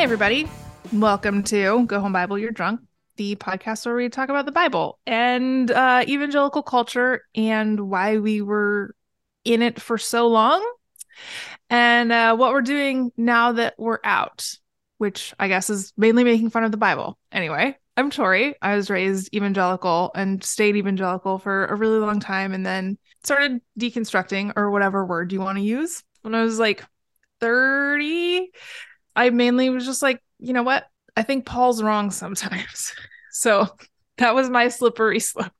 Hey, everybody. Welcome to Go Home Bible You're Drunk, the podcast where we talk about the Bible and uh, evangelical culture and why we were in it for so long and uh, what we're doing now that we're out, which I guess is mainly making fun of the Bible. Anyway, I'm Tori. I was raised evangelical and stayed evangelical for a really long time and then started deconstructing or whatever word you want to use when I was like 30 I mainly was just like, you know what? I think Paul's wrong sometimes. so that was my slippery slope.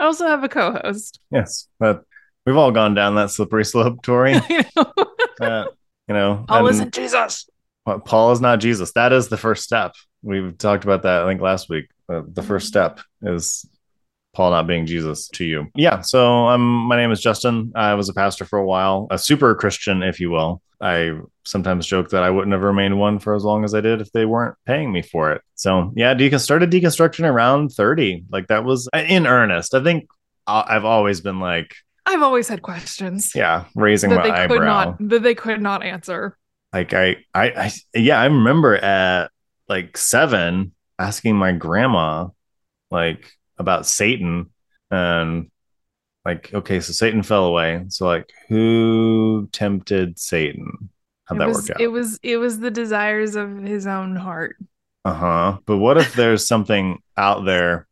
I also have a co-host. Yes, but we've all gone down that slippery slope, Tori. Know. Uh, you know, Paul isn't Jesus. Well, Paul is not Jesus. That is the first step. We've talked about that, I think, last week. Uh, the first step is Paul not being Jesus to you. Yeah. So um, my name is Justin. I was a pastor for a while, a super Christian, if you will. I sometimes joke that I wouldn't have remained one for as long as I did if they weren't paying me for it. So yeah, decon- started deconstruction around 30. Like that was uh, in earnest. I think I- I've always been like, I've always had questions yeah, raising that my they could eyebrow. not that they could not answer. like I, I i yeah i remember at like seven asking my grandma like about satan and like okay so satan fell away so like who tempted satan how'd it that was work out it was it was the desires of his own heart. uh-huh but what if there's something out there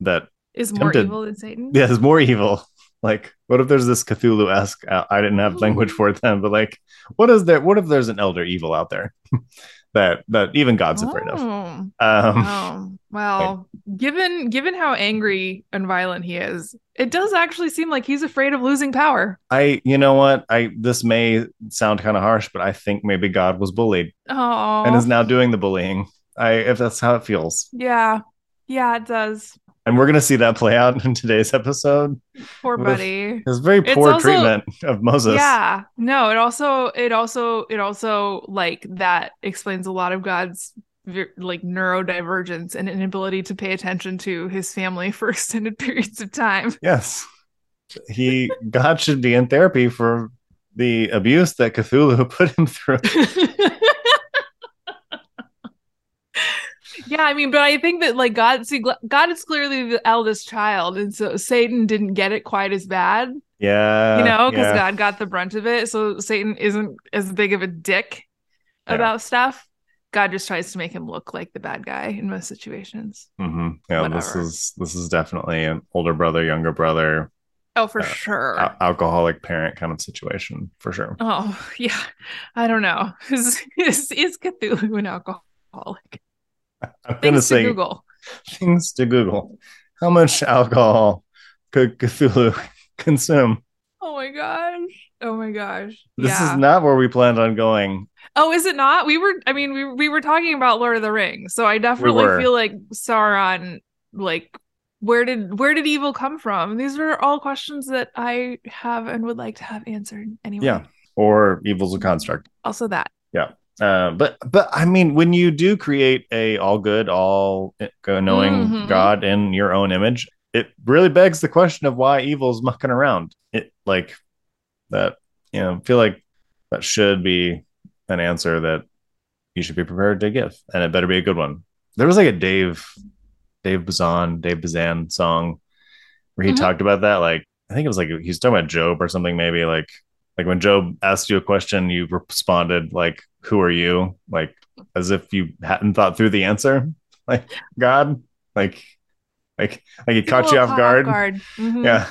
that Is more Tempted. evil than Satan. yeah is more evil like what if there's this cthulhu-esque uh, i didn't have language for it then but like what is there what if there's an elder evil out there that that even god's afraid of Oh. um Oh, well, given given how angry and violent he is, it does actually seem like he's afraid of losing power. I, you know what? I this may sound kind of harsh, but I think maybe God was bullied Oh, and is now doing the bullying. I, if that's how it feels, yeah, yeah, it does. and we're gonna see that play out in today's episode. Poor buddy. His very It's poor also- treatment of Moses. Yeah, no, it also it also it also like that explains a lot of God's like neurodivergence and inability to pay attention to his family for extended periods of time. Yes, he God should be in therapy for the abuse that Cthulhu put him through. Yeah, I mean, but I think that like God, see, God is clearly the eldest child, and so Satan didn't get it quite as bad, Yeah, you know, because yeah. God got the brunt of it. So Satan isn't as big of a dick Yeah. about stuff. God just tries to make him look like the bad guy in most situations. Mhm. Yeah, this is this is definitely an older brother, younger brother, Oh, for Uh, sure. al- alcoholic parent kind of situation for sure. oh, yeah. I don't know. Is is, is Cthulhu an alcoholic? I'm gonna Thanks to say Google. things to Google. How much alcohol could Cthulhu consume? Oh my gosh. Oh my gosh. This yeah. is not where we planned on going. Oh, is it not? We were I mean, we we were talking about Lord of the Rings. So I definitely were. feel like Sauron like where did where did evil come from? These are all questions that I have and would like to have answered anyway. Yeah. Or evil's a construct. Also that. Yeah. Uh, but but I mean, when you do create a all good, all knowing Mhm. God in your own image, it really begs the question of why evil's mucking around. It like that, you know, feel like that should be an answer that you should be prepared to give, and it better be a good one. There was like a Dave Dave Bazan, Dave Bazan song where he Mhm. talked about that. Like, I think it was like he's talking about Job or something, maybe like like when Job asked you a question, you responded like, "Who are you?" Like as if you hadn't thought through the answer. Like God, like like like he caught you off guard. Mhm. Yeah.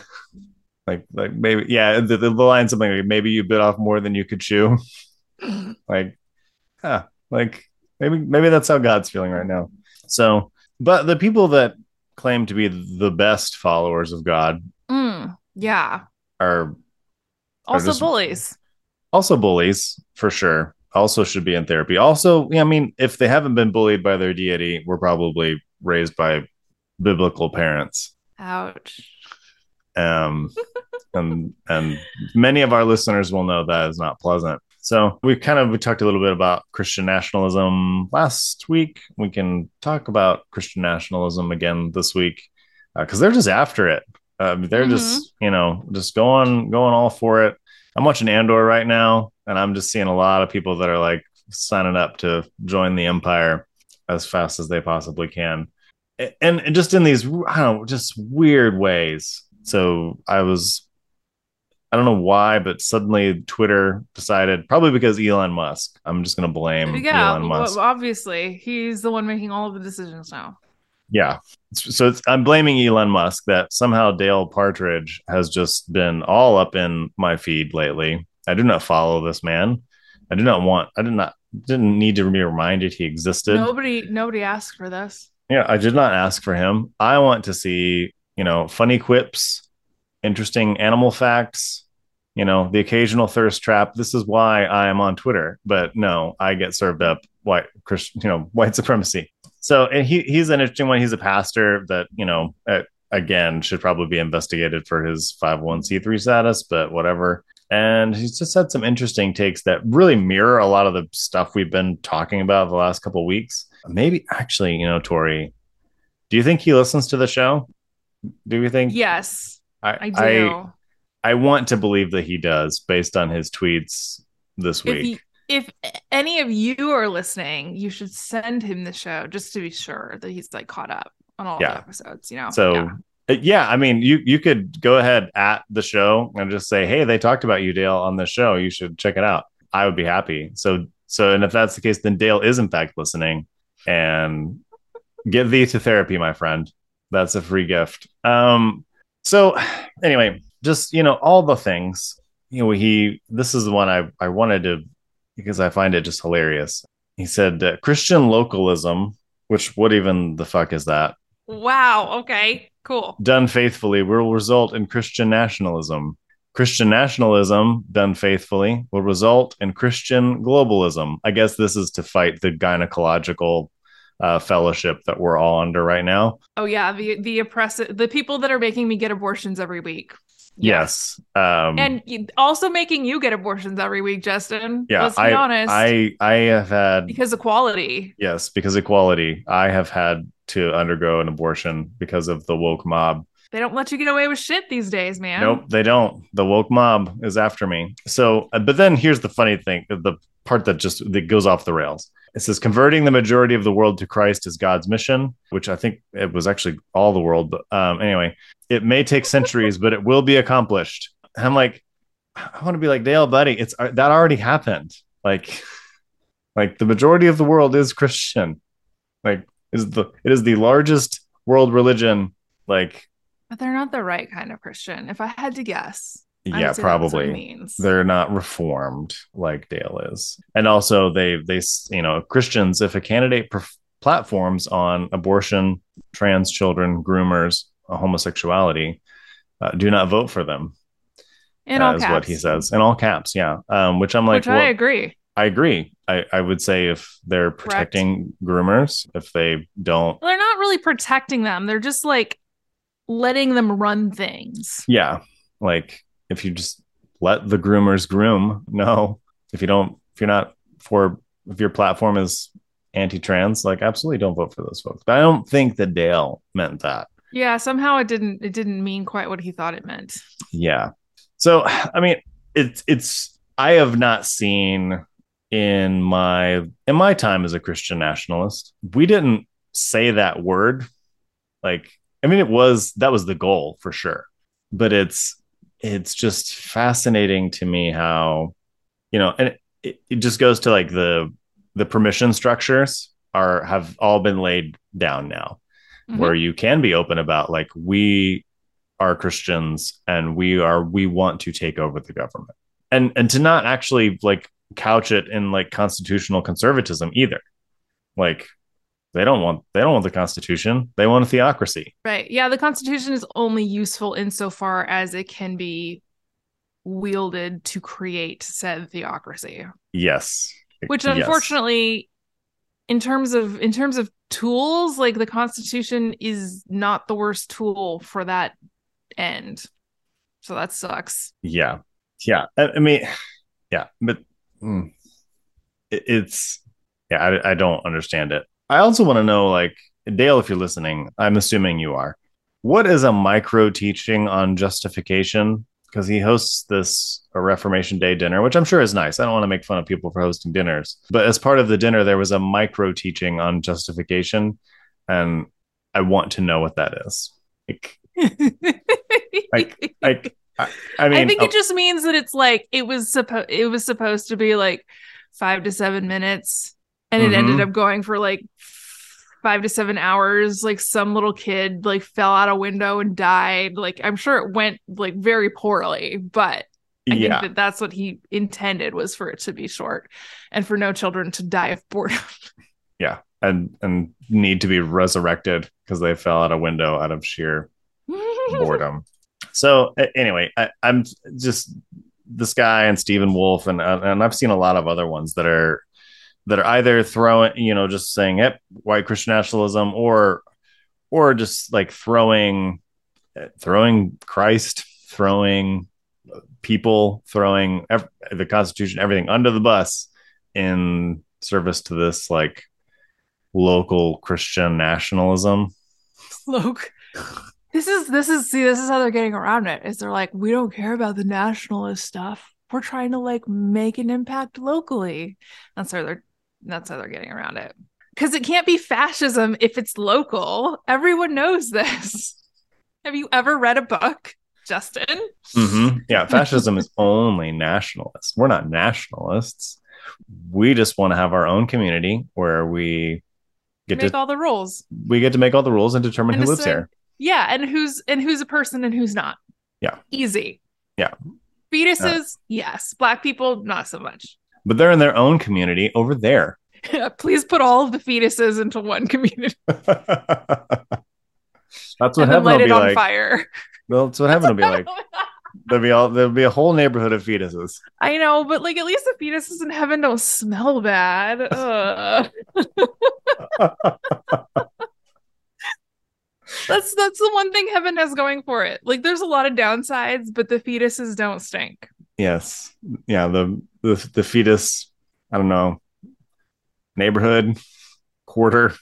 Like like maybe yeah, the, the line something like maybe you bit off more than you could chew. Like yeah, like maybe maybe that's how God's feeling right now. So, but the people that claim to be the best followers of God Mm, yeah. are Also just- bullies. also bullies for sure. Also should be in therapy. Also, yeah, I mean, if they haven't been bullied by their deity, we're probably raised by biblical parents. Ouch. Um, and and many of our listeners will know that is not pleasant. So we kind of we talked a little bit about Christian nationalism last week. We can talk about Christian nationalism again this week because they're just after it. Um, they're just you know just going going all for it. I'm watching Andor right now, and I'm just seeing a lot of people that are like signing up to join the Empire as fast as they possibly can, and, and just in these I don't know just weird ways. So I was I don't know why, but suddenly Twitter decided, probably because Elon Musk. I'm just going to blame yeah, Elon Musk. well, obviously. He's the one making all of the decisions now. yeah. So it's, I'm blaming Elon Musk that somehow Dale Partridge has just been all up in my feed lately. I do not follow this man. I do not want, I did not, didn't need to be reminded he existed. Nobody nobody asked for this. Yeah, I did not ask for him. I want to see, you know, funny quips, interesting animal facts, you know, the occasional thirst trap. This is why I am on Twitter. But no, I get served up white Christian, you know, white supremacy. So and he he's an interesting one. He's a pastor that, you know, again should probably be investigated for his 501c3 status, but whatever. And he's just had some interesting takes that really mirror a lot of the stuff we've been talking about the last couple weeks. Maybe actually, you know, Tori, do you think he listens to the show? Do you think? Yes, I, I do. I, I want to believe that he does based on his tweets this if week. he, if any of you are listening, you should send him the show just to be sure that he's like caught up on all Yeah. the episodes, you know. so Yeah. uh, yeah, I mean, you you could go ahead at the show and just say, "Hey, they talked about you, Dale, on the show. You should check it out." I would be happy. So so, and if that's the case, then Dale is in fact listening, and get thee to therapy, my friend. That's a free gift. Um. So anyway, just you know, all the things. You know, he. This is the one I I wanted to because I find it just hilarious. He said uh, Christian localism, which what even the fuck is that? Wow. Okay. Cool. done faithfully will result in Christian nationalism. Christian nationalism, done faithfully, will result in Christian globalism. I guess this is to fight the gynecological uh, fellowship that we're all under right now. Oh yeah, the the oppressive the people that are making me get abortions every week. Yes. Um, And also making you get abortions every week, Justin. yeah, Let's be I, honest. I, I have had, because equality. yes, because equality, I have had to undergo an abortion because of the woke mob. They don't let you get away with shit these days, man. Nope, they don't. The woke mob is after me. So, uh, but then here's the funny thing: the part that just that goes off the rails. It says converting the majority of the world to Christ is God's mission, which I think it was actually all the world. But um, anyway, it may take centuries, but it will be accomplished. And I'm like, I want to be like Dale, buddy. It's uh, that already happened. Like, like the majority of the world is Christian. Like, is the it is the largest world religion. Like, But they're not the right kind of Christian. If I had to guess. Yeah, say that's what it probably means. they're not reformed like Dale is, and also they they you know Christians if a candidate perf- platforms on abortion, trans children, groomers, uh, homosexuality, uh, do not vote for them. In all is caps. what he says in all caps. Yeah, um, which I'm like, Which I agree. I agree. I, I would say if they're protecting groomers, if they don't, Well, they're not really protecting them. They're just like letting them run things. yeah, like if you just let the groomers groom, no. If you don't, if you're not for, if your platform is anti-trans, like absolutely don't vote for those folks. But I don't think that Dale meant that. Yeah, somehow it didn't it didn't mean quite what he thought it meant. Yeah. So I mean, it's it's I have not seen in my in my time as a Christian nationalist, we didn't say that word Like, I mean, it was that was the goal for sure, but it's it's just fascinating to me how, you know, and it, it just goes to like the the permission structures are have all been laid down now, Mhm. where you can be open about like we are Christians and we are we want to take over the government, and and to not actually like couch it in like constitutional conservatism either, like they don't want they don't want the constitution they want a theocracy Right. Yeah, the Constitution is only useful insofar as it can be wielded to create said theocracy. yes Which Yes. unfortunately in terms of in terms of tools, like the Constitution is not the worst tool for that end. So that sucks. yeah yeah i, I mean yeah but mm, it, it's yeah I, I don't understand it i also want to know like dale if you're listening i'm assuming you are. What is a micro teaching on justification? Because he hosts this a reformation day dinner which i'm sure is nice. I don't want to make fun of people for hosting dinners. But as part of the dinner there was a micro teaching on justification and i want to know what that is. Like Like, like I, I mean I think uh, it just means that it's like it was supposed it was supposed to be like five to seven minutes, and it ended Mhm. up going for like five to seven hours. Like some little kid like fell out a window and died. Like I'm sure it went like very poorly, but I yeah think that that's what he intended was for it to be short, and for no children to die of boredom. Yeah and and need to be resurrected because they fell out a window out of sheer boredom. So anyway, I, I'm just this guy and Stephen Wolfe, and and I've seen a lot of other ones that are that are either throwing, you know, just saying, "Yep, white Christian nationalism," or or just like throwing throwing Christ, throwing people, throwing ev- the Constitution, everything under the bus in service to this like local Christian nationalism. Look. This is this is see this is how they're getting around it. Is they're like we don't care about the nationalist stuff. We're trying to like make an impact locally. That's how they're that's how they're getting around it. Because it can't be fascism if it's local. Everyone knows this. Have you ever read a book, Justin? hmm Yeah, fascism is only nationalist. We're not nationalists. We just want to have our own community where we get Make to make all the rules. we get to make all the rules and determine And who lives here. Yeah, and who's and who's a person and who's not. Yeah. Easy. Yeah. Fetuses, yes. Black people, not so much. But they're in their own community over there. Please put all of the fetuses into one community That's what and then heaven will light it be on like. fire. Well, that's what heaven will be like. There'll be all there'll be a whole neighborhood of fetuses. I know, but like at least the fetuses in heaven don't smell bad. Ugh. that's that's the one thing heaven has going for it. Like there's a lot of downsides, but the fetuses don't stink. Yes. Yeah, the the the fetus, I don't know, neighborhood, quarter.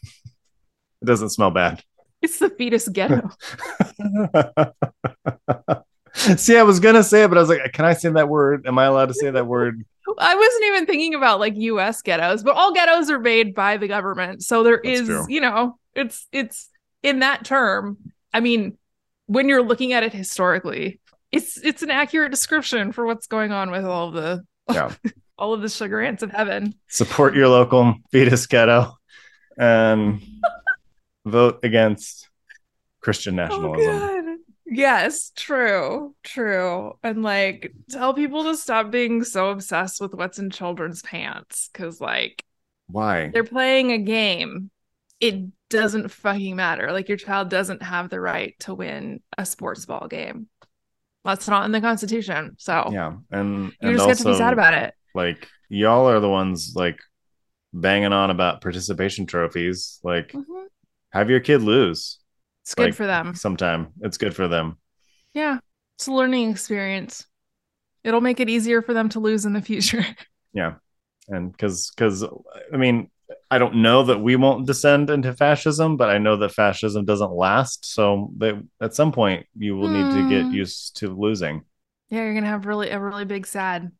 It doesn't smell bad. It's the fetus ghetto. See, I was gonna say it, but I was like, can I say that word? Am I allowed to say that word? I wasn't even thinking about like US ghettos, but all ghettos are made by the government. So there That's is, true. you know, it's it's in that term. I mean, when you're looking at it historically, it's it's an accurate description for what's going on with all of the Yeah. all of the sugar ants of heaven. Support your local fetus ghetto and vote against Christian oh, nationalism. Oh. Yes, true, true. And like tell people to stop being so obsessed with what's in children's pants because like Why? they're playing a game. It doesn't fucking matter. Like your child doesn't have the right to win a sports ball game. That's not in the Constitution. So Yeah, and you and just also get to be sad about it. like y'all are the ones like banging on about participation trophies. Like, mm-hmm. have your kid lose It's good Like, for them. sometime. It's good for them. Yeah. It's a learning experience. It'll make it easier for them to lose in the future. Yeah, and because because I mean I don't know that we won't descend into fascism, but I know that fascism doesn't last. So that at some point you will need to get Hmm. used to losing. yeah, you're gonna have really a really big sad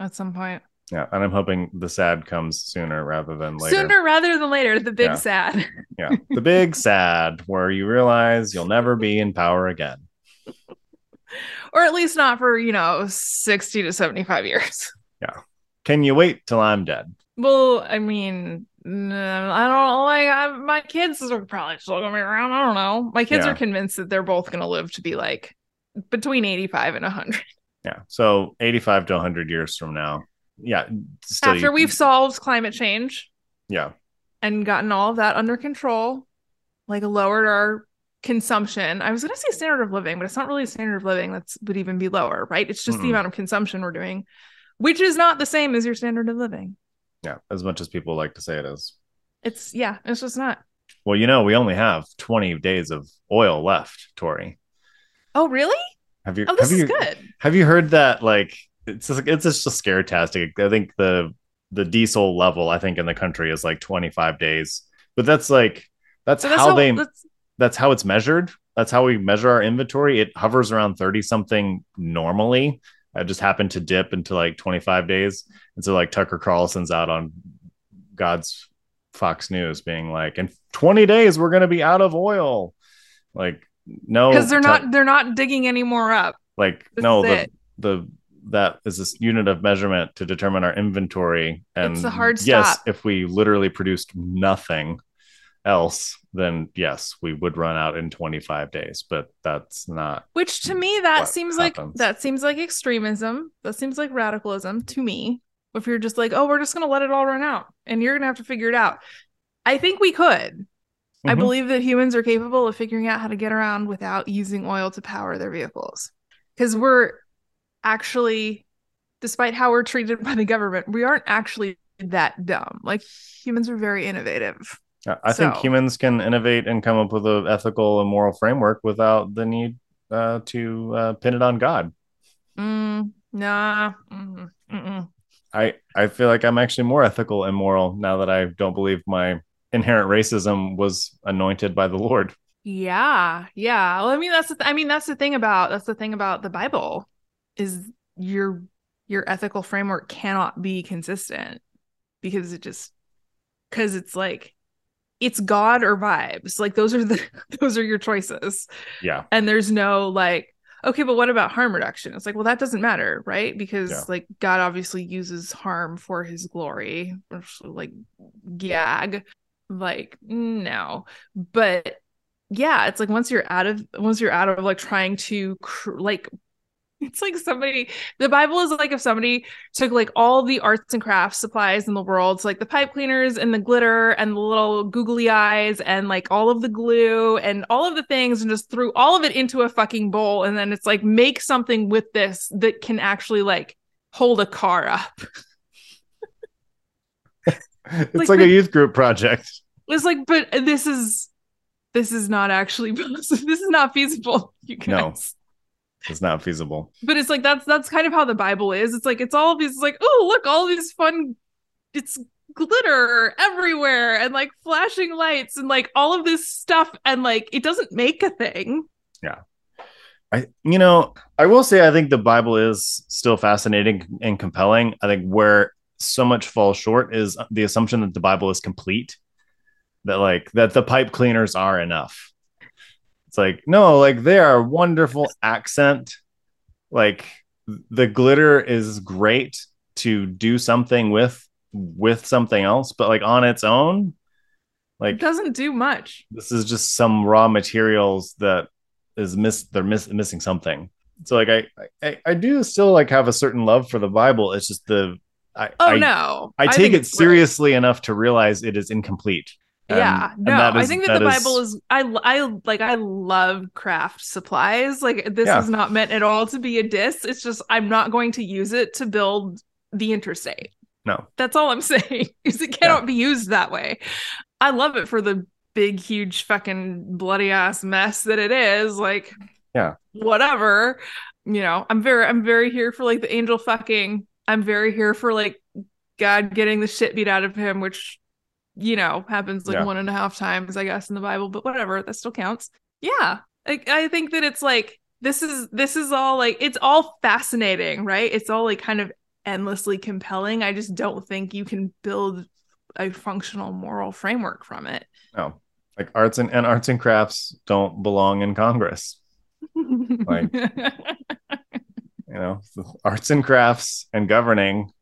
at some point. Yeah, and I'm hoping the sad comes sooner rather than later. Sooner rather than later, the big Yeah. sad. Yeah, the big sad where you realize you'll never be in power again. or at least not for, you know, 60 to 75 years. Yeah, can you wait till I'm dead? Well, I mean, no, I don't. Like, I, my kids are probably still gonna be around. I don't know. My kids Yeah. are convinced that they're both gonna live to be like between 85 and 100. Yeah, so 85 to 100 years from now. Yeah, After you- we've solved climate change yeah, and gotten all of that under control, like lowered our consumption. I was gonna say standard of living, but it's not really a standard of living that's would even be lower, right? It's just the Mm-mm. amount of consumption we're doing, which is not the same as your standard of living. Yeah, as much as people like to say it is. It's yeah, it's just not. Well, you know, we only have 20 days of oil left, Tori. Oh, really? Have you Oh, this have is you good. have you heard that like it's just, it's just a scare tastic. I think the the diesel level I think in the country is like 25 days. But that's like that's, So that's how, how they that's that's how it's measured. That's how we measure our inventory. It hovers around 30 something normally. I just happened to dip into like 25 days. And so like Tucker Carlson's out on God's Fox News being like, in 20 days, we're going to be out of oil. Like, no, because they're not they're not digging any more up. like, This no, the, it. the, that is this unit of measurement to determine our inventory. And It's a hard stop. yes, if we literally produced nothing else, then yes, we would run out in 25 days, but that's not Which to me that seems like that seems like extremism. That seems like radicalism to me. If you're just like, oh, we're just gonna let it all run out and you're gonna have to figure it out. I think we could. I Mhm. believe that humans are capable of figuring out how to get around without using oil to power their vehicles. Because we're actually, despite how we're treated by the government, we aren't actually that dumb. Like humans are very innovative. I think So- humans can innovate and come up with an ethical and moral framework without the need uh, to uh, pin it on God. Mm, nah. mm, mm-mm. I, I feel like I'm actually more ethical and moral now that I don't believe my inherent racism was anointed by the Lord. Yeah, yeah. Well, I mean, that's the th- I mean, that's the thing about that's the thing about the Bible is your your ethical framework cannot be consistent because it just because it's like it's God or vibes. Like those are the those are your choices, Yeah. and there's no like okay, but what about harm reduction? It's like well, that doesn't matter, right? Because Yeah. like God obviously uses harm for His glory, like gag, like no, but yeah it's like once you're out of once you're out of like trying to cr- like it's like somebody the bible is like if somebody took like all the arts and crafts supplies in the world so like the pipe cleaners and the glitter and the little googly eyes and like all of the glue and all of the things and just threw all of it into a fucking bowl and then it's like make something with this that can actually like hold a car up It's Like, like, but- a youth group project. it's like but this is this is not actually this is not feasible you guys No. It's not feasible. but it's like that's that's kind of how the bible is it's like it's all these like oh look all these fun it's glitter everywhere and like flashing lights and like all of this stuff and like it doesn't make a thing Yeah. I, you know, I will say I think the Bible is still fascinating and compelling. I think where so much falls short is the assumption that the Bible is complete, that like that the pipe cleaners are enough. It's like no, like they are wonderful accent. Like the glitter is great to do something with with something else, but like on its own, it like doesn't do much. this is just some raw materials that is miss they're miss, missing something. So like I, I i do still like have a certain love for the bible. It's just the i oh I, no. I think take it it's great. seriously enough to realize it is incomplete And- yeah no that i think that, the is- bible is i i like i love craft supplies like this Yeah. is not meant at all to be a diss it's just i'm not going to use it to build the interstate no That's all I'm saying. Is it cannot be used that way. I love it for the big, huge, fucking bloody ass mess that it is. Like, Yeah. whatever. You know, I'm very, I'm very here for like the angel fucking. I'm very here for like God getting the shit beat out of him, which you know happens like Yeah. one and a half times, I guess, in the Bible. But whatever, that still counts. Yeah, I, I think that it's like this is this is all like it's all fascinating, right? It's all like kind of endlessly compelling. I just don't think you can build a functional moral framework from it. No, like arts and, and arts and crafts don't belong in Congress. Like- You know, arts and crafts and governing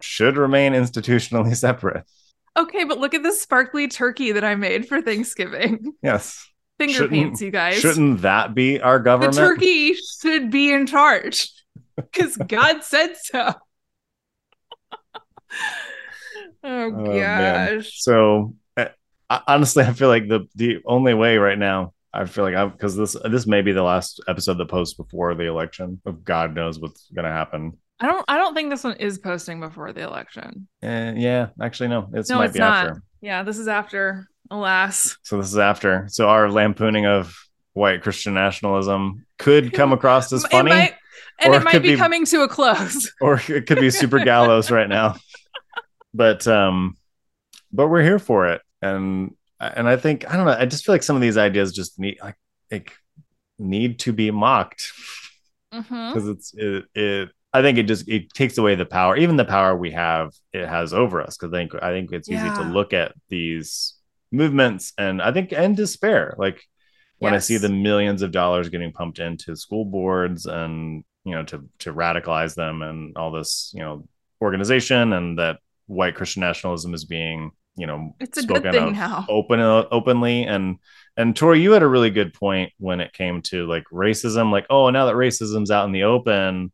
should remain institutionally separate. Okay, but look at this sparkly turkey that I made for Thanksgiving. Yes. Finger Shouldn't- paints, you guys. Shouldn't that be our government? the turkey should be in charge because God said so. oh, man. gosh. So uh, I- honestly, I feel like the the only way right now, I feel like I because this this may be the last episode that posts before the election. Of God knows what's gonna happen. I don't. I don't think this one is posting before the election. Eh, yeah, actually, no, it's no, might it's be not. after. Yeah, this is after. Alas, So this is after. So our lampooning of white Christian nationalism could come across as funny, It might, and it might be, be- coming to a close. or it could be super gallows right now. But um, but we're here for it, and and I think I don't know. I just feel like some of these ideas just need like like need to be mocked because it's it, it I think it just it takes away the power, even the power we have it has over us. Because I think I think it's easy to look at these movements and I think and despair. Like when I see the millions of dollars getting pumped into school boards and you know to to radicalize them and all this you know organization and that white Christian nationalism is being you know It's a good thing now. open uh, openly and and Tori, you had a really good point when it came to like racism. Like, oh, now that racism's out in the open,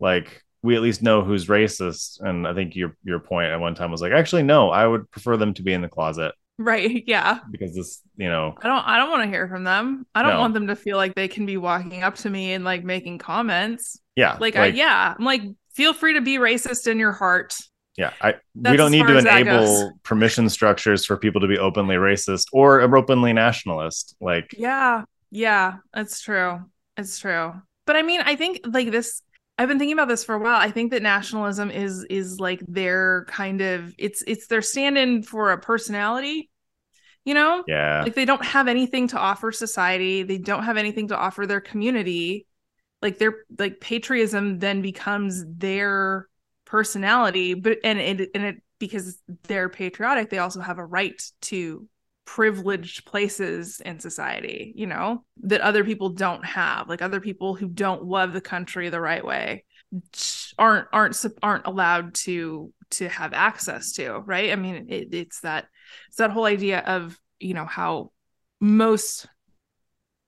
like we at least know who's racist. And I think your your point at one time was like, actually, no, I would prefer them to be in the closet Right? Yeah. because this, you know, I don't. I don't want to hear from them. I don't No. want them to feel like they can be walking up to me and like making comments. yeah, Like, I, yeah, I'm like, feel free to be racist in your heart. yeah. I we don't need to enable permission structures for people to be openly racist or openly nationalist. Like, Yeah, yeah, that's true. It's true. But I mean, I think like this I've been thinking about this for a while. I think that nationalism is is like their kind of it's it's their stand-in for a personality. You know? yeah, Like they don't have anything to offer society. They don't have anything to offer their community. Like their like patriotism then becomes their personality, but and it and it because they're patriotic, they also have a right to privileged places in society, you know, that other people don't have. Like other people who don't love the country the right way aren't aren't aren't allowed to to have access to, right? I mean, it, it's that it's that whole idea of, you know, how most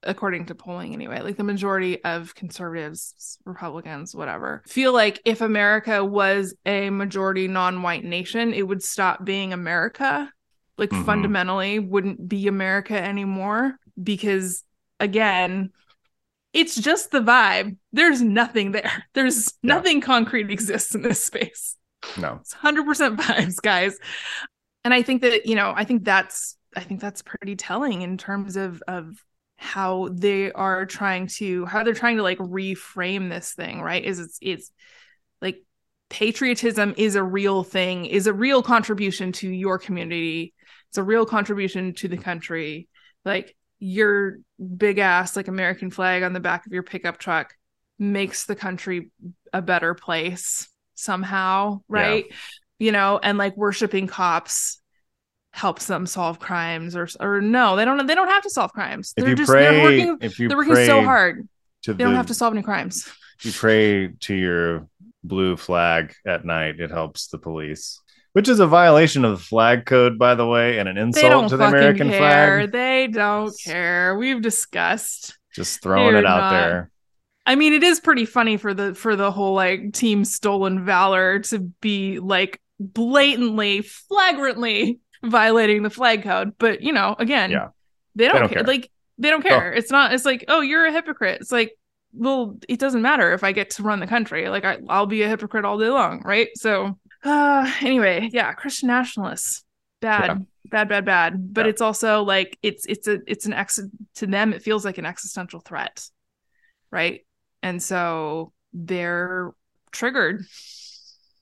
according to polling anyway, like the majority of conservatives, Republicans, whatever, feel like if America was a majority non-white nation, it would stop being America. Like Mhm. fundamentally wouldn't be America anymore because again, it's just the vibe. There's nothing there. There's Yeah. nothing concrete exists in this space. no, It's 100% vibes, guys. And I think that, you know, I think that's I think that's pretty telling in terms of of how they are trying to how they're trying to like reframe this thing, right? Is it's it's like patriotism is a real thing, is a real contribution to your community. It's a real contribution to the country. Like your big ass like American flag on the back of your pickup truck makes the country a better place somehow, right? You know, and like worshiping cops helps them solve crimes or or no, they don't they don't have to solve crimes. if They're you just pray, they're working if you they're working so hard. to They don't have to solve any crimes. if you pray to your blue flag at night, it helps the police. Which is a violation of the flag code, by the way, and an insult to the American care. flag. They don't care. We've discussed. Just throwing They're it out not- there. I mean, it is pretty funny for the for the whole like team stolen valor to be like blatantly, flagrantly violating the flag code. But you know, again, Yeah. they don't, don't care. care. Like they don't care. Oh. It's not. It's like, oh, you're a hypocrite. It's like, well, it doesn't matter if I get to run the country. Like I, I'll be a hypocrite all day long, right? So, uh, anyway, yeah, Christian nationalists, bad. Yeah. Bad, bad, bad. But Yeah. it's also like it's it's a it's an ex to them. It feels like an existential threat, right? And so they're triggered.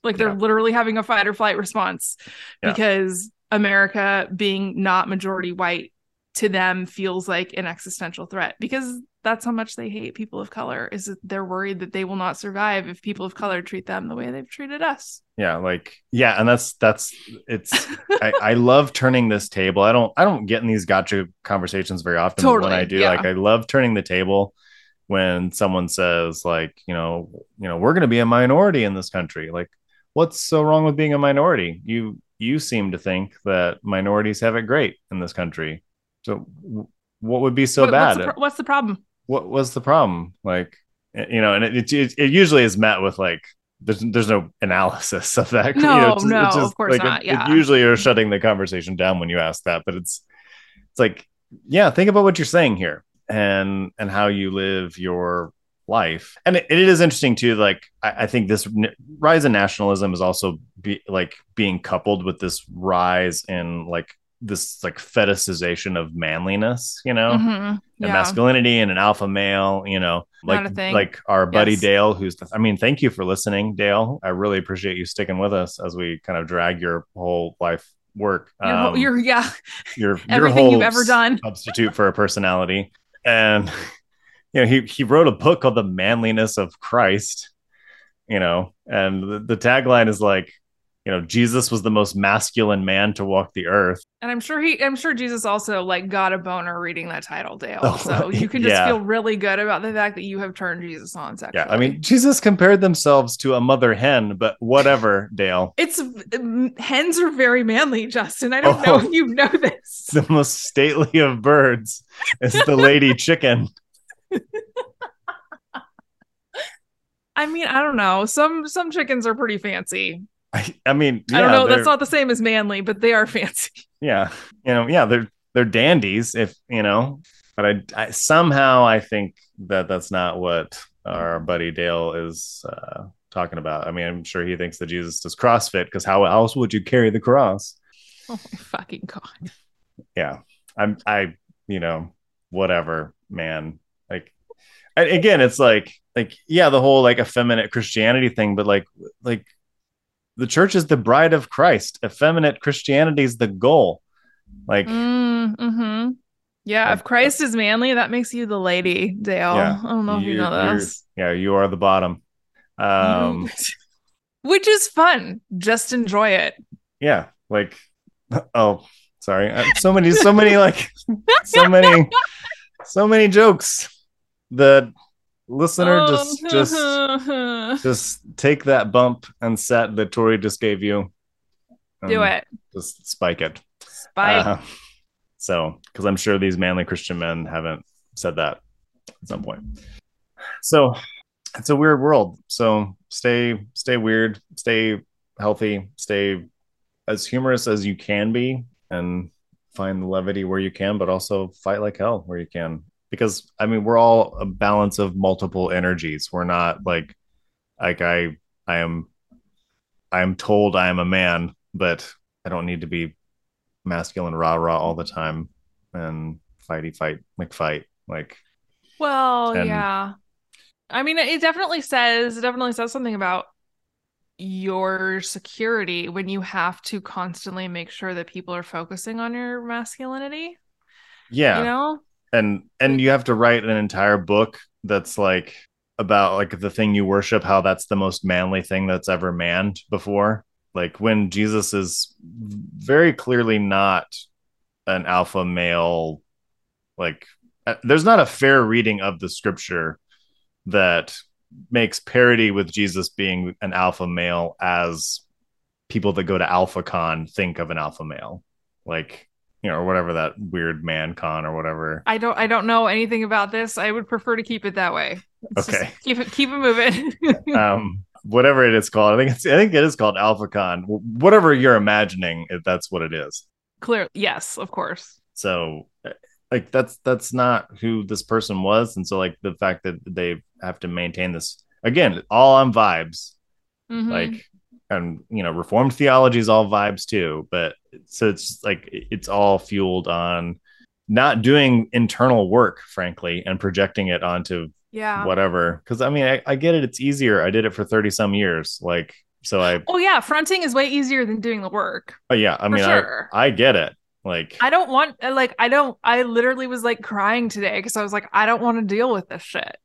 Like they're Yeah. literally having a fight or flight response because America being not majority white to them feels like an existential threat because that's how much they hate people of color is that they're worried that they will not survive if people of color treat them the way they've treated us. Yeah, like yeah, and that's that's it's I, I love turning this table. I don't I don't get in these gotcha conversations very often. but when I do, yeah. like I love turning the table when someone says like, you know, you know, we're gonna be a minority in this country. Like, what's so wrong with being a minority? You you seem to think that minorities have it great in this country. So what would be so What- bad? What's the, what's the problem? What was the problem like eh, you know and it, it, it usually is met with like there's there's no analysis of that you No, know, it's- no, it's of course like, not, it- yeah. it usually you're shutting the conversation down when you ask that but it's it's like yeah think about what you're saying here and and how you live your life and it, it is interesting too like I, I think this n- rise in nationalism is also be like being coupled with this rise in like this like fetishization of manliness you know Mhm. and masculinity and an alpha male, you know, like like our buddy Yes. Dale, who's I mean, thank you for listening, Dale. I really appreciate you sticking with us as we kind of drag your whole life work. Your, Um, your yeah, your your everything whole you've ever done. substitute for a personality, and you know he he wrote a book called The Manliness of Christ, you know, and the, the tagline is like. You know, Jesus was the most masculine man to walk the earth. And I'm sure he, I'm sure Jesus also like got a boner reading that title, Dale. Oh, so you can just yeah. feel really good about the fact that you have turned Jesus on sexually. Yeah, I mean, Jesus compared themselves to a mother hen, but whatever, Dale. it's um, hens are very manly, Justin. I don't Oh. know if you know this. The most stately of birds is the lady chicken. I mean, I don't know. Some some chickens are pretty fancy. I, I mean, I don't know. That's not the same as manly, but they are fancy. yeah, you know, yeah, they're they're dandies, if you know. But I, I somehow I think that that's not what our buddy Dale is uh, talking about. I mean, I'm sure he thinks that Jesus does CrossFit because how else would you carry the cross? Oh my fucking god! yeah i'm i you know whatever man like again it's like like yeah the whole like effeminate christianity thing but like like the church is the bride of christ effeminate christianity is the goal like Mm, hmm Yeah, Like- if Christ is manly, that makes you the lady, Dale. Yeah. I don't know if you know this. yeah you are the bottom um Which is fun. Just enjoy it. yeah like oh sorry Uh, so many so many like so many so many jokes that listener just just Oh. just take that bump and set that Tori just gave you. do it. Just spike it. Spike. Uh, so, because I'm sure these manly Christian men haven't said that at some point. So, it's a weird world. So, stay, stay weird, stay healthy, stay as humorous as you can be, and find the levity where you can, but also fight like hell where you can. Because I mean, we're all a balance of multiple energies. We're not like, like I, I am, I am told I am a man, but I don't need to be masculine rah rah all the time and fighty fight McFight. Like, Well, And- yeah. I mean, it definitely says it definitely says something about your security when you have to constantly make sure that people are focusing on your masculinity. yeah, You know? And and you have to write an entire book that's like about like the thing you worship, how that's the most manly thing that's ever manned before. Like when Jesus is very clearly not an alpha male, like uh, there's not a fair reading of the scripture that makes parody with Jesus being an alpha male as people that go to AlphaCon think of an alpha male, like you know, or whatever that weird man con or whatever. I don't I don't know anything about this. I would prefer to keep it that way. It's Okay. keep it keep it moving. um, whatever it is called. I think it's I think it is called AlphaCon. Wh- Whatever you're imagining, if that's what it is. Clear. Yes, of course. So uh, like that's that's not who this person was, and so like the fact that they have to maintain this again, all on vibes, Mhm. like and you know, reformed theology is all vibes too, but so it's like it's all fueled on not doing internal work, frankly, and projecting it onto yeah. whatever. Because I mean, I, I get it; it's easier. I did it for thirty some years, like so. I Oh yeah, fronting is way easier than doing the work. oh yeah, I mean, sure. I I get it. Like I don't want uh, like I don't I literally was like crying today because I was like I don't want to deal with this shit.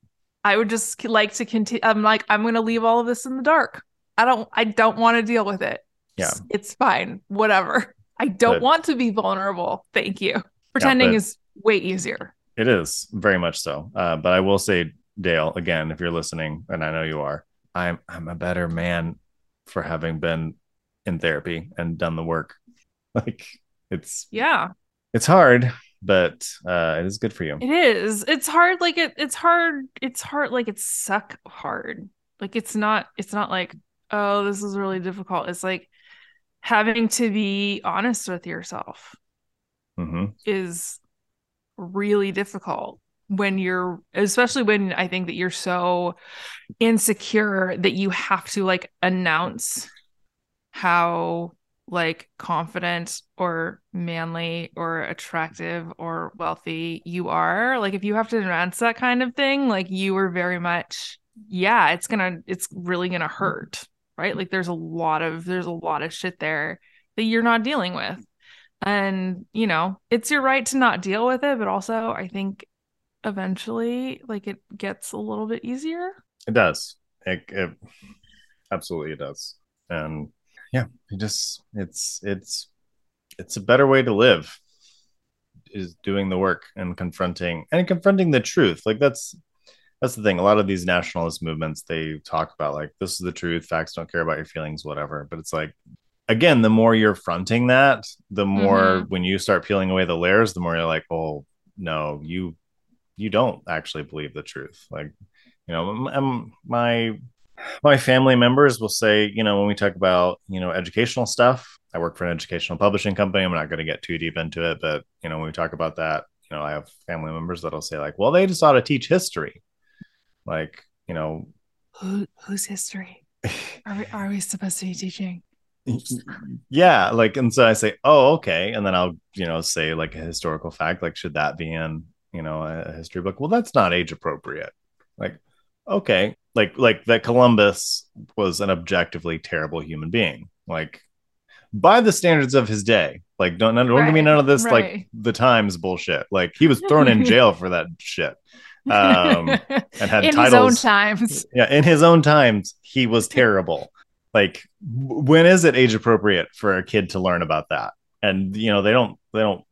I would just like to continue. I'm like I'm gonna leave all of this in the dark. I don't I don't want to deal with it. Yeah. It's, fine. Whatever. I don't But- want to be vulnerable. Thank you. Pretending but- is way easier. It is very much so. Uh, but I will say, Dale, again, if you're listening, and I know you are, I'm I'm a better man for having been in therapy and done the work. Like it's Yeah. it's hard, but uh, it is good for you. It is. It's hard. Like it. It's hard. It's hard. Like it's suck hard. Like it's not. It's not like oh, this is really difficult. It's like having to be honest with yourself hmm is really difficult when you're, especially when I think that you're so insecure that you have to like announce how like confident or manly or attractive or wealthy you are. Like if you have to announce that kind of thing like you are very much yeah it's gonna it's really gonna hurt right like there's a lot of there's a lot of shit there that you're not dealing with and you know it's your right to not deal with it but also i think eventually like it gets a little bit easier It does. It, it absolutely it does. And yeah, it just it's it's it's a better way to live is doing the work and confronting and confronting the truth. Like that's that's the thing. A lot of these nationalist movements they talk about like this is the truth, facts don't care about your feelings, whatever. But it's like again, the more you're fronting that, the more mm-hmm. when you start peeling away the layers, the more you're like, oh no, you you don't actually believe the truth. Like you know m- m- my my family members will say you know when we talk about you know educational stuff i work for an educational publishing company i'm not going to get too deep into it but you know when we talk about that you know i have family members that'll say like well they just ought to teach history like you know Who whose history? Are we are we supposed to be teaching? yeah like and so i say oh okay. And then i'll you know say like a historical fact like should that be in you know a history book? Well that's not age appropriate. Like okay. Like like that columbus was an objectively terrible human being. Like by the standards of his day like don't don't give me none of this like the times bullshit. Like he was thrown in jail for that shit um and had in titles his own times. yeah in his own times he was terrible like when is it age appropriate for a kid to learn about that and you know they don't they don't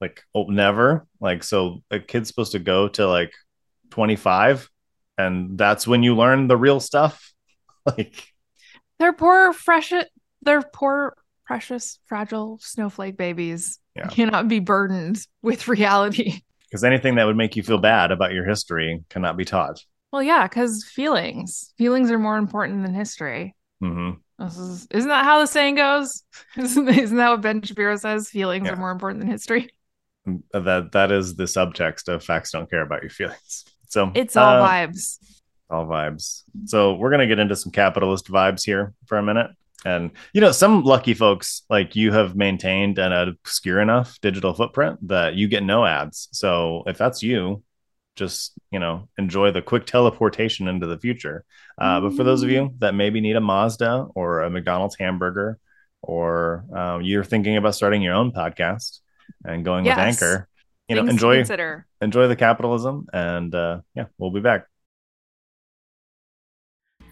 like oh never like so a kid's supposed to go to like 25 and that's when you learn the real stuff like They're poor, fresh. They're poor, precious, fragile snowflake babies. Yeah. Cannot be burdened with reality. Because anything that would make you feel bad about your history cannot be taught Well, yeah, because feelings, feelings are more important than history. hmm This is, isn't that how the saying goes? Isn't, isn't that what Ben Shapiro says? Feelings Yeah. are more important than history. that that is the subtext of facts don't care about your feelings so It's all uh, vibes. all vibes. So we're gonna get into some capitalist vibes here for a minute. And you know, some lucky folks like you have maintained an obscure enough digital footprint that you get no ads. So if that's you, just you know, enjoy the quick teleportation into the future. Uh, but for those of you that maybe need a Mazda or a McDonald's hamburger, or um, you're thinking about starting your own podcast and going Yes. with Anchor, you know, Things to enjoy consider. enjoy the capitalism, and uh, yeah, we'll be back.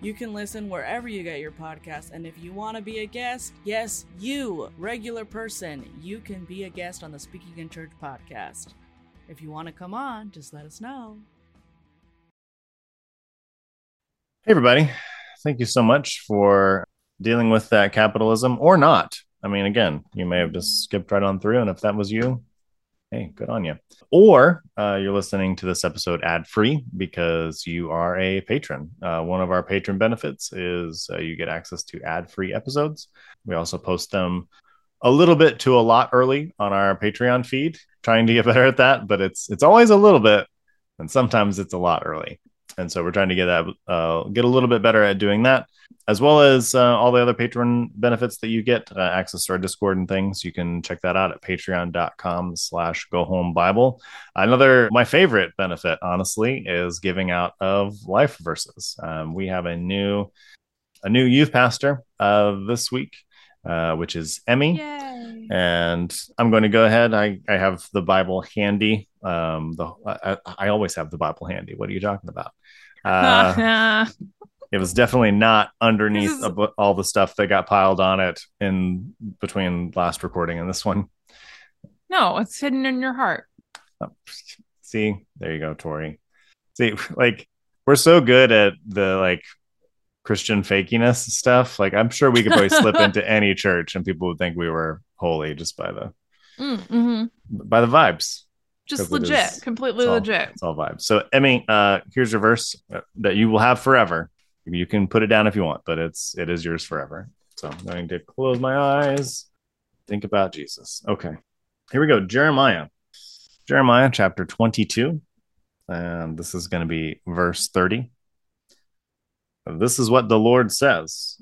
You can listen wherever you get your podcast, and if you want to be a guest, yes, you, regular person, you can be a guest on the Speaking in Church podcast. If you want to come on, just let us know. Hey, everybody. Thank you so much for dealing with that capitalism or not. I mean, again, you may have just skipped right on through. And if that was you, hey, good on you. Or uh, you're listening to this episode ad free because you are a patron. Uh, one of our patron benefits is uh, you get access to ad free episodes. We also post them a little bit to a lot early on our Patreon feed, trying to get better at that, but it's it's always a little bit and sometimes it's a lot early. And so we're trying to get that uh, get a little bit better at doing that as well as uh, all the other patron benefits that you get uh, access to our discord and things you can check that out at patreon.com slash go home bible another my favorite benefit honestly is giving out of life verses um, we have a new a new youth pastor uh, this week uh, which is emmy Yay. and I'm going to go ahead. I, I have the Bible handy. Um, the I, I always have the Bible handy. What are you talking about? Uh, it was definitely not underneath is- all the stuff that got piled on it in between last recording and this one. no, it's hidden in your heart. See, there you go, Tori. See, like we're so good at the like Christian fakiness stuff. Like I'm sure we could probably slip into any church and people would think we were holy just by the Mm-hmm. by the vibes. Just legit, is- completely it's all- legit. It's all vibes. So, Emmy, uh, here's your verse uh, that you will have forever. You can put it down if you want, but it's it is yours forever. So I'm going to close my eyes, think about Jesus. Okay, here we go. Jeremiah, Jeremiah chapter 22, and this is going to be verse 30. This is what the Lord says.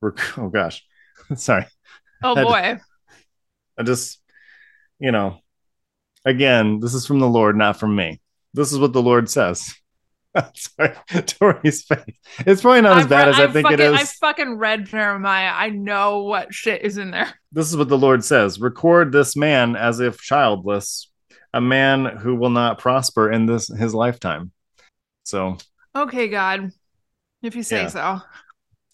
Rec- Oh gosh, sorry. Oh boy. I just, you know, again, this is from the Lord, not from me. This is what the Lord says. Sorry, Tori's face. It's probably not as I've bad re- as I I've think fucking, it I is. fucking read Jeremiah. I know what shit is in there. This is what the Lord says Record this man as if childless, a man who will not prosper in this his lifetime. So, Okay, God, if you say so.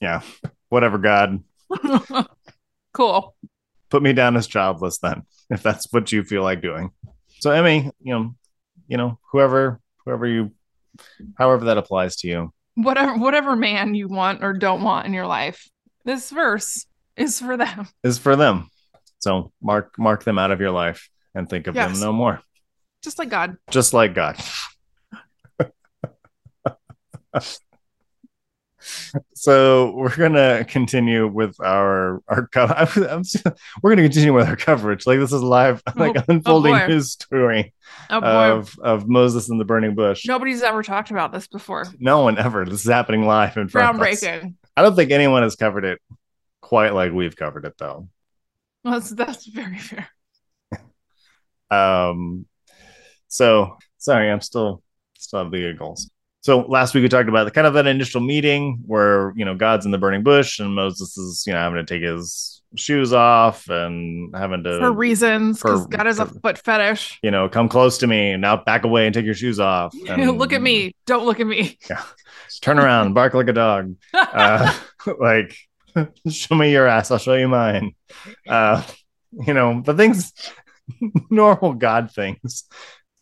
Yeah. whatever, God, cool. put me down as childless then, if that's what you feel like doing. So, Emmy, you know, you know, whoever, whoever you, however that applies to you. Whatever, whatever man you want or don't want in your life, this verse is for them. is for them. So mark mark them out of your life and think of Yes. them no more. Just like God. Just like God. so we're gonna continue with our our co- I'm, I'm, we're gonna continue with our coverage. Like this is live, like Oh, unfolding boy. news story Oh of of Moses and the burning bush. Nobody's ever talked about this before. No one ever. This is happening live in front of us. Groundbreaking. I don't think anyone has covered it quite like we've covered it though. That's that's very fair. Um, so sorry, I'm still still have the giggles. So last week we talked about the kind of that initial meeting where you know God's in the burning bush and Moses is you know having to take his shoes off and having to For reasons, because God has a foot fetish. you know come close to me now back away and take your shoes off. And look at me. Don't look at me. Yeah, Turn around, bark like a dog. Uh, like show me your ass, I'll show you mine. Uh, you know the things, normal God things.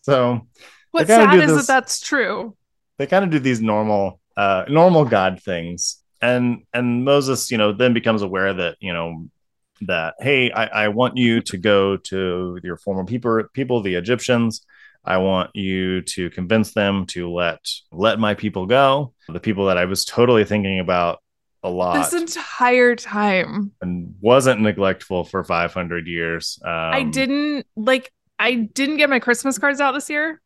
So What's sad is this- that that's true. They kind of do these normal uh normal god things. And and moses you know then becomes aware that you know that hey i, I want you to go to your former people people the egyptians. I want you to convince them to let let my people go. The people that i was totally thinking about a lot. This entire time, and wasn't neglectful for 500 years. Um, I didn't like. I didn't get my Christmas cards out this year,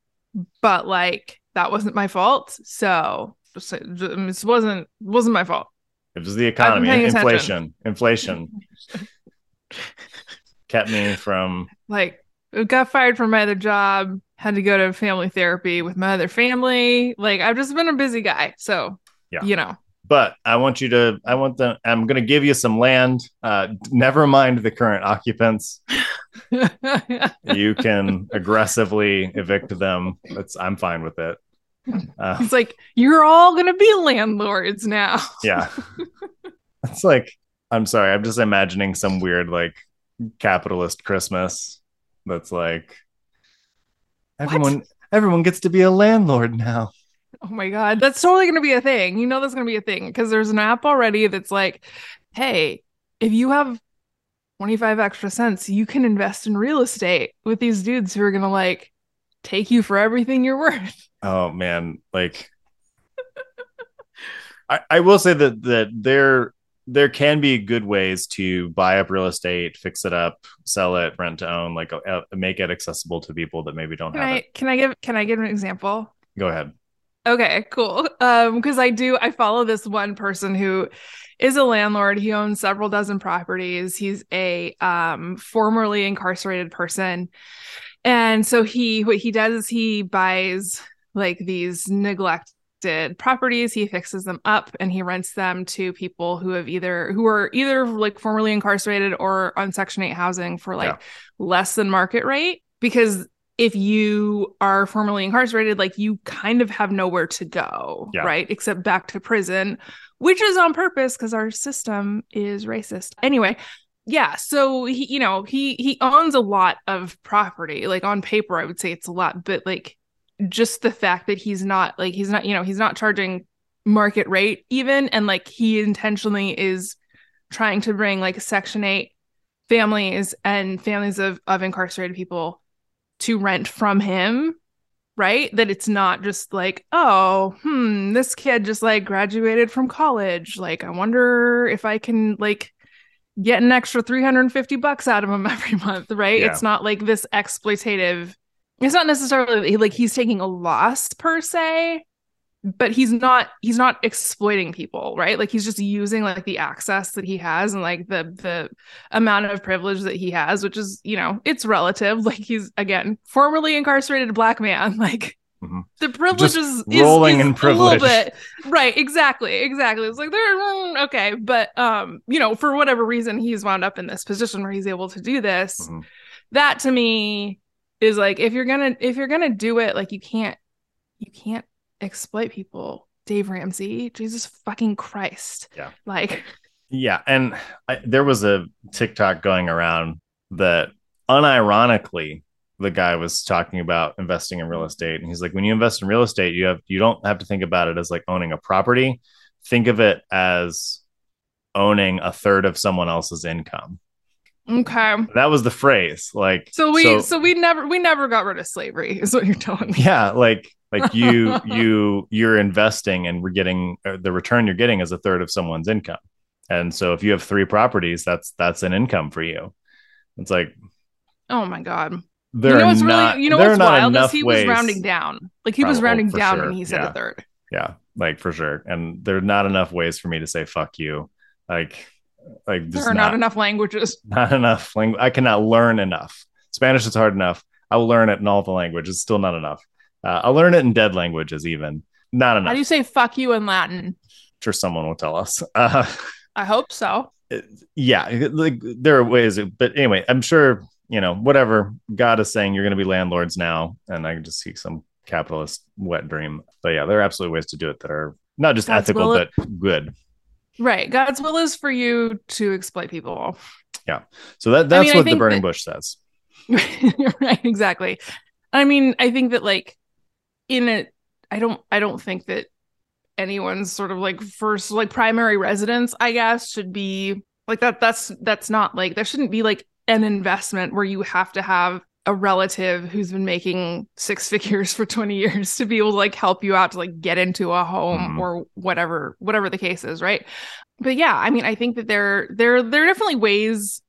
but like that wasn't my fault. So this wasn't wasn't my fault. it was the economy inflation inflation kept me from Like got fired from my other job, had to go to family therapy with my other family. Like I've just been a busy guy. So Yeah. you know. but I want you to, I want the, I'm going to give you some land. Uh, never mind the current occupants. You can aggressively evict them. That's, I'm fine with it. Uh, He's like, you're all gonna be landlords now. yeah. It's like, I'm sorry. I'm just imagining some weird, like, capitalist Christmas that's like, everyone, everyone gets to be a landlord now. Oh my god, that's totally going to be a thing. You know that's going to be a thing because there's an app already that's like, "Hey, if you have 25 extra cents, you can invest in real estate with these dudes who are going to like take you for everything you're worth." Oh man, like I, I will say that that there there can be good ways to buy up real estate, fix it up, sell it, rent to own, like uh, make it accessible to people that maybe don't Can have I it. can I give can I give an example? Go ahead. Okay, cool. Um, because I do I follow this one person who is a landlord. He owns several dozen properties. He's a um formerly incarcerated person. And so he what he does is he buys like these neglected properties, he fixes them up and he rents them to people who have either who are either like formerly incarcerated or on section 8 housing for like Yeah. less than market rate because if you are formerly incarcerated, like you kind of have nowhere to go, Yeah. right? Except back to prison, which is on purpose because our system is racist. Anyway, yeah. So he, you know, he he owns a lot of property. Like on paper, I would say it's a lot, but like just the fact that he's not like he's not, you know, he's not charging market rate even, and like he intentionally is trying to bring like Section Eight families and families of of incarcerated people to rent from him right? That it's not just like oh hmm this kid just like graduated from college. Like i wonder if i can like get an extra 350 bucks out of him every month right? Yeah. it's not like this exploitative it's not necessarily like he's taking a loss per se but he's not he's not exploiting people right like he's just using like the access that he has and like the the amount of privilege that he has which is you know it's relative like he's again formerly incarcerated black man like Mhm. the privilege Just is, is rolling is in a privilege. little bit right exactly exactly it's like they're mm, okay but um you know for whatever reason he's wound up in this position where he's able to do this Mhm. that to me is like if you're gonna if you're gonna do it like you can't you can't exploit people. Dave ramsey jesus fucking christ. Yeah. like Yeah, and I, there was a TikTok going around that unironically the guy was talking about investing in real mm-hmm. estate and he's like when you invest in real estate you have you don't have to think about it as like owning a property. Think of it as owning a third of someone else's income. Okay. That was the phrase like so we so, we never we never got rid of slavery is what you're telling me. Yeah like like you you you're investing and we're getting uh, the return you're getting is a third of someone's income. And so if you have three properties that's that's an income for you. It's like oh my god. there you know what's not, really you know what's wild? Is he was rounding down. Like he was Probably, rounding down sure, when he said yeah. a third. Yeah like for sure. And there are not enough ways for me to say fuck you. Like like there are not, not enough languages. not enough language i cannot learn enough. Spanish is hard enough. I will learn it in all the languages it's still not enough uh, i'll learn it in dead languages even. Not enough. how do you say fuck you in latin? Sure someone will tell us. Uh, i hope so. yeah like there are ways but anyway i'm sure you know whatever. God is saying you're going to be landlords now and i can just see some capitalist wet dream. But yeah there are absolutely ways to do it that are not just God's ethical but good. Right. God's will is for you to exploit people. Yeah. so that that's mean, what the burning that- bush says. Right exactly. I mean i think that like in it i don't i don't think that anyone's sort of like first like primary residence i guess should be like that that's that's not like there shouldn't be like an investment where you have to have a relative who's been making six figures for 20 years to be able to like help you out to like get into a home Mhm. or whatever whatever the case is right but yeah i mean i think that there there there are definitely ways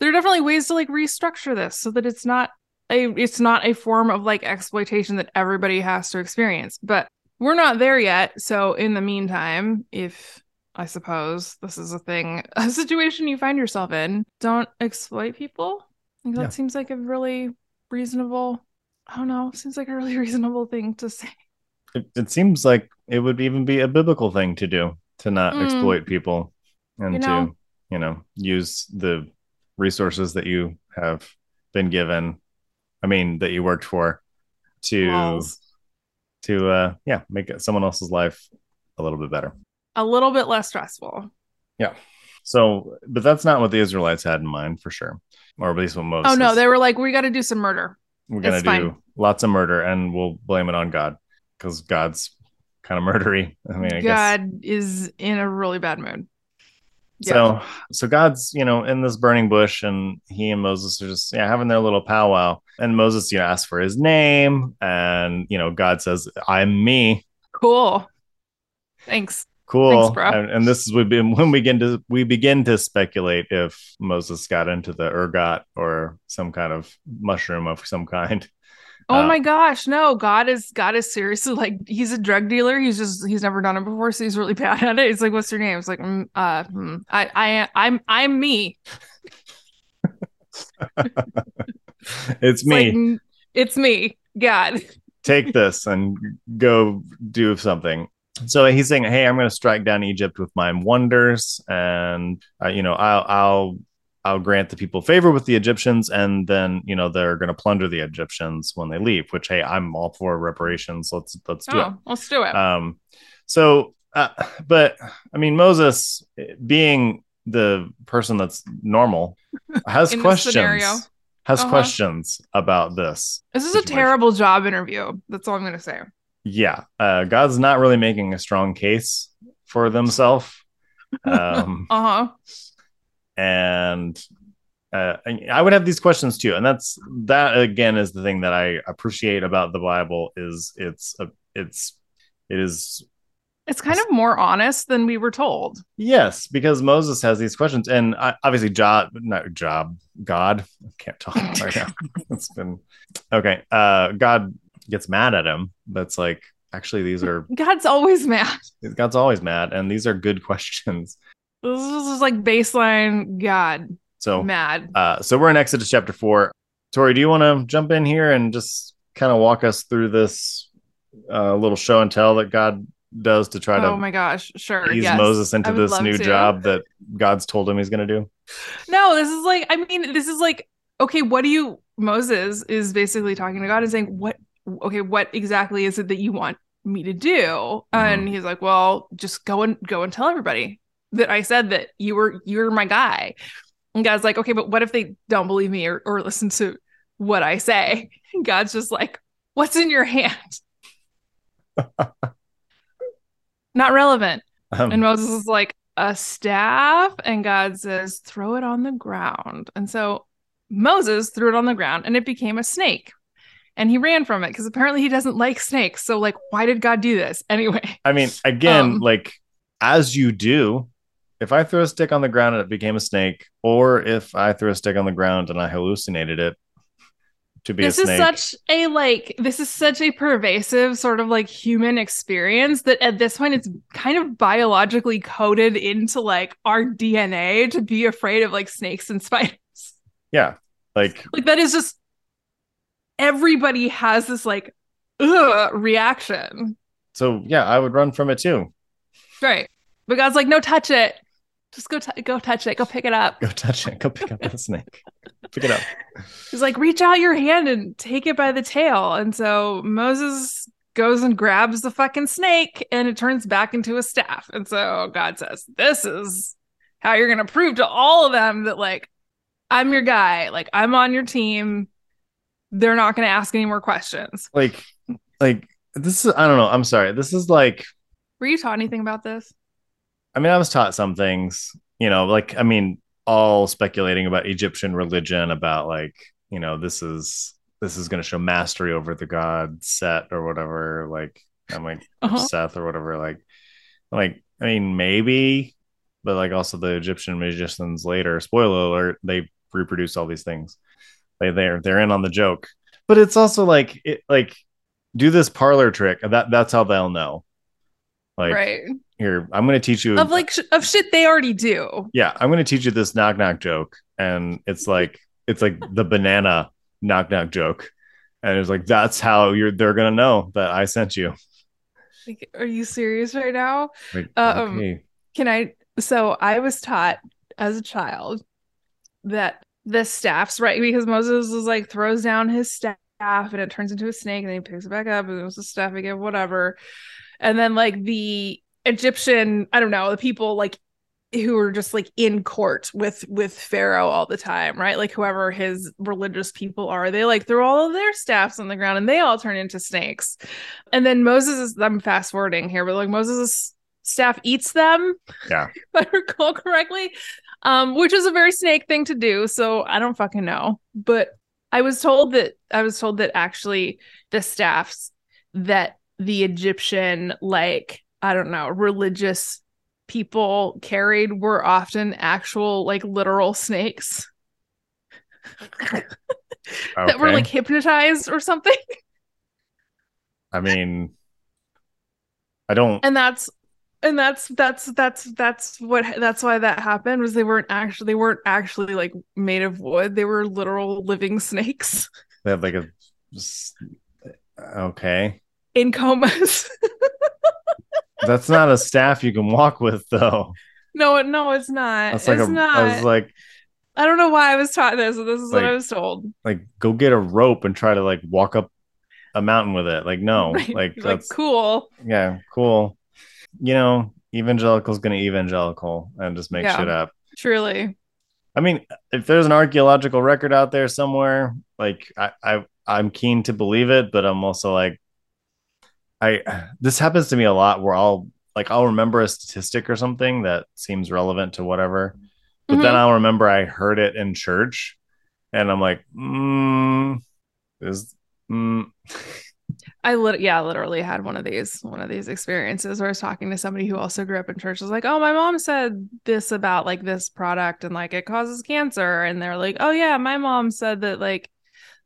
there are definitely ways to like restructure this so that it's not a it's not a form of like exploitation that everybody has to experience but we're not there yet so in the meantime if i suppose this is a thing a situation you find yourself in don't exploit people think that Yeah. seems like a really reasonable i don't know seems like a really reasonable thing to say it, it seems like it would even be a biblical thing to do to not Mm. exploit people and You know. to you know use the resources that you have been given i mean that you worked for to Walls. to uh yeah make someone else's life a little bit better a little bit less stressful Yeah. so but that's not what the israelites had in mind for sure or at least what moses oh no they were like we got to do some murder we're gonna it's do fine. lots of murder and we'll blame it on god because god's kind of murdery i mean i guess god is in a really bad mood So so God's, you know, in this burning bush and he and Moses are just yeah, having their little powwow. And Moses, you know, asks for his name and you know, God says, I'm me. cool thanks Cool. Thanks, bro. And, and this is we when we begin to we begin to speculate if Moses got into the ergot or some kind of mushroom of some kind. Oh Uh, my gosh, no. God is God is seriously like he's a drug dealer. He's just he's never done it before, so he's really bad at it. He's like, "What's your name?" It's like, mm, "Uh, hmm, I I I'm I'm me." it's me. like, "Mm, it's me. God. take this and go do something. So he's saying, "Hey, I'm going to strike down Egypt with my wonders, and uh, you know, I'll, I'll, I'll grant the people favor with the Egyptians, and then you know they're going to plunder the Egyptians when they leave. Which, hey, I'm all for reparations. Let's let's do Oh, let's do it. it. Um, so, uh, but I mean, Moses, being the person that's normal, has questions. Has Uh-huh. questions about this. this is a terrible job interview. That's all I'm gonna say. yeah uh god's not really making a strong case for themselves um Uh-huh. And uh I- would have these questions too and that's that again is the thing that i appreciate about the bible is it's a, it's it is It's kind of more honest than we were told. yes because moses has these questions and obviously job not job god I can't talk right now it's been okay uh god gets mad at him that's like actually these are God's always mad. god's always mad and these are good questions This is like baseline God so mad. Uh, so we're in Exodus chapter four. Tori, do you want to jump in here and just kind of walk us through this uh, little show and tell that God does to try Oh to my gosh, sure. ease yes. Moses into this new to. job that God's told him he's going to do? No, this is like, I mean, this is like, okay, what do you, Moses is basically talking to God and saying, what, okay, what exactly is it that you want me to do? Mm-hmm. And he's like, well, just go and go and tell everybody that I said that you were, you're my guy. And God's like, okay, but what if they don't believe me or, or listen to what I say? And God's just like, what's in your hand? Not relevant. Um, And Moses is like, a staff. And God says, throw it on the ground. And so Moses threw it on the ground and it became a snake. And he ran from it because apparently he doesn't like snakes. So, like, why did God do this? Anyway, I mean, again, Um, like as you do, if I threw a stick on the ground and it became a snake, or if I threw a stick on the ground and I hallucinated it to be this a is such a like, this is such a pervasive sort of like human experience that at this point it's kind of biologically coded into like our DNA to be afraid of like snakes and spiders. yeah, like Like that is just everybody has this like ugh reaction. so. Yeah, I would run from it too. Right. But God's like, no, touch it. Just go t- go touch it. Go pick it up. Go touch it. Go pick up that snake. Pick it up. He's like, reach out your hand and take it by the tail. And so Moses goes and grabs the fucking snake and it turns back into a staff. And so God says, This is how you're gonna prove to all of them that like I'm your guy, like I'm on your team. They're not gonna ask any more questions. like like this is i don't know i'm sorry this is like Were you taught anything about this? I mean i was taught some things you know like i mean all speculating about egyptian religion about like you know this is this is going to show mastery over the god set or whatever like i'm like Uh-huh. seth or whatever like like i mean maybe but like also the egyptian magicians later spoiler alert they reproduce all these things they they're they're in on the joke but it's also like it like do this parlor trick that that's how they'll know like right. Here i'm going to teach you Of like sh- of shit they already do. yeah i'm going to teach you this knock knock joke and it's like it's like the banana knock knock joke and it's like that's how you're they're going to know that i sent you Like, are you serious right now? like, Um, okay. Can I? So I was taught as a child that the staffs, right? Because Moses is like throws down his staff and it turns into a snake and then he picks it back up and it was a staff again, whatever. And then like the Egyptian, I don't know, the people like who are just like in court with with Pharaoh all the time, right? Like whoever his religious people are, they like throw all of their staffs on the ground and they all turn into snakes. And then Moses is I'm fast forwarding here, but like Moses' staff eats them. Yeah. if I recall correctly. Um, which is a very snake thing to do. So I don't fucking know. But I was told that I was told that actually the staffs that the Egyptian, like, I don't know, religious people carried were often actual, like, literal snakes. that were like hypnotized or something. I mean, I don't. And that's and that's that's that's that's what that's why that happened was they weren't actually they weren't actually like made of wood. They were literal living snakes They have like a Okay, in comas. That's not a staff you can walk with, though. no, no, it's not. That's like it's a. not. I was like, I don't know why I was taught this, but this is what I was told. like go get a rope and try to like walk up a mountain with it. Like no, Right. like like that's cool. yeah, cool. You know, evangelical's gonna evangelical and just make Yeah. shit up. Truly. I mean, if there's an archaeological record out there somewhere, like I, I I'm keen to believe it, but I'm also like I this happens to me a lot where I'll like I'll remember a statistic or something that seems relevant to whatever, but then Mhm. I'll remember I heard it in church and I'm like, mm, is mm. I lit- yeah, literally had one of these one of these experiences where I was talking to somebody who also grew up in church. I was like, "Oh, my mom said this about like this product and like it causes cancer." And they're like, "Oh yeah, my mom said that like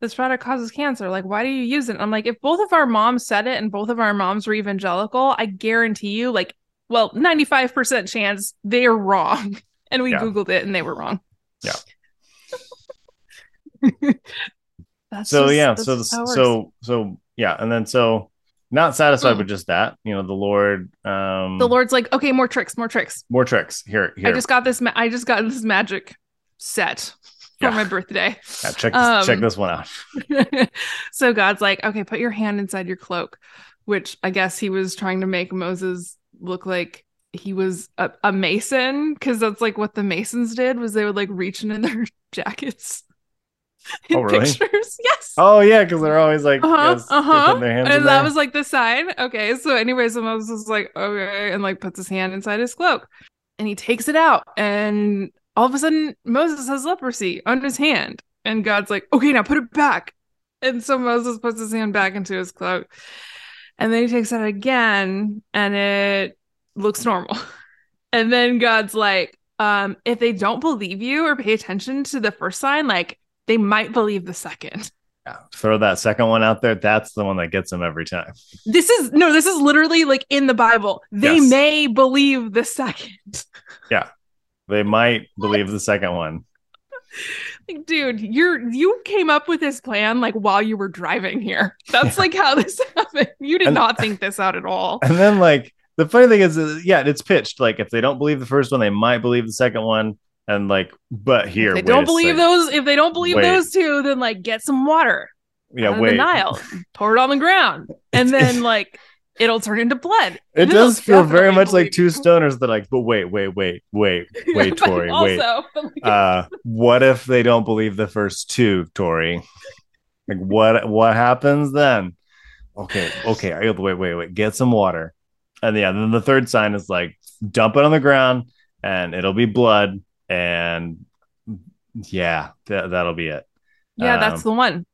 this product causes cancer. Like, why do you use it?" And I'm like, if both of our moms said it and both of our moms were evangelical, I guarantee you, like, well, 95% chance they're wrong. And we Yeah. googled it and they were wrong. Yeah. that's so just- yeah that's so the, how it works. so so yeah and then so not satisfied Mm. with just that you know the lord um the Lord's like, okay, more tricks, more tricks. more tricks here here I just got this. Ma- I just got this magic set for Yeah. my birthday. Yeah, check this, check um, this one out so God's like, okay, put your hand inside your cloak, which I guess he was trying to make Moses look like he was a, a mason, because that's like what the masons did was they would like reach into their jackets. in Oh, really? Pictures, yes. oh yeah because they're always like Uh-huh, yes, uh-huh. their hands And that there. was like the sign. Okay. So, anyways, so Moses is like, okay, and like puts his hand inside his cloak and he takes it out. And all of a sudden, Moses has leprosy on his hand. And God's like, okay, now put it back. And so Moses puts his hand back into his cloak. And then he takes it out again and it looks normal. And then God's like, um, if they don't believe you or pay attention to the first sign, like they might believe the second. Yeah, throw that second one out there that's the one that gets them every time This is no, this is literally like in the Bible. They Yes. may believe the second. They might believe the second one Like, dude, you're you came up with this plan like while you were driving here. That's like how this happened. You did And- not think this out at all. and then like the funny thing is uh, yeah it's pitched like if they don't believe the first one they might believe the second one and like but here If they don't believe those, if they don't believe Wait. those two, then like get some water yeah wait the Nile, pour it on the ground, and then like it'll turn into blood. It does feel very much like two stoners that like, but wait, wait, wait, wait, wait, Tori, wait. Uh, what if they don't believe the first two, Tori? Like, what what happens then? Okay, okay, I- wait, wait, wait. Get some water, and yeah, then the third sign is like, dump it on the ground, and it'll be blood, and yeah, that that'll be it. Yeah, that's Um, the one.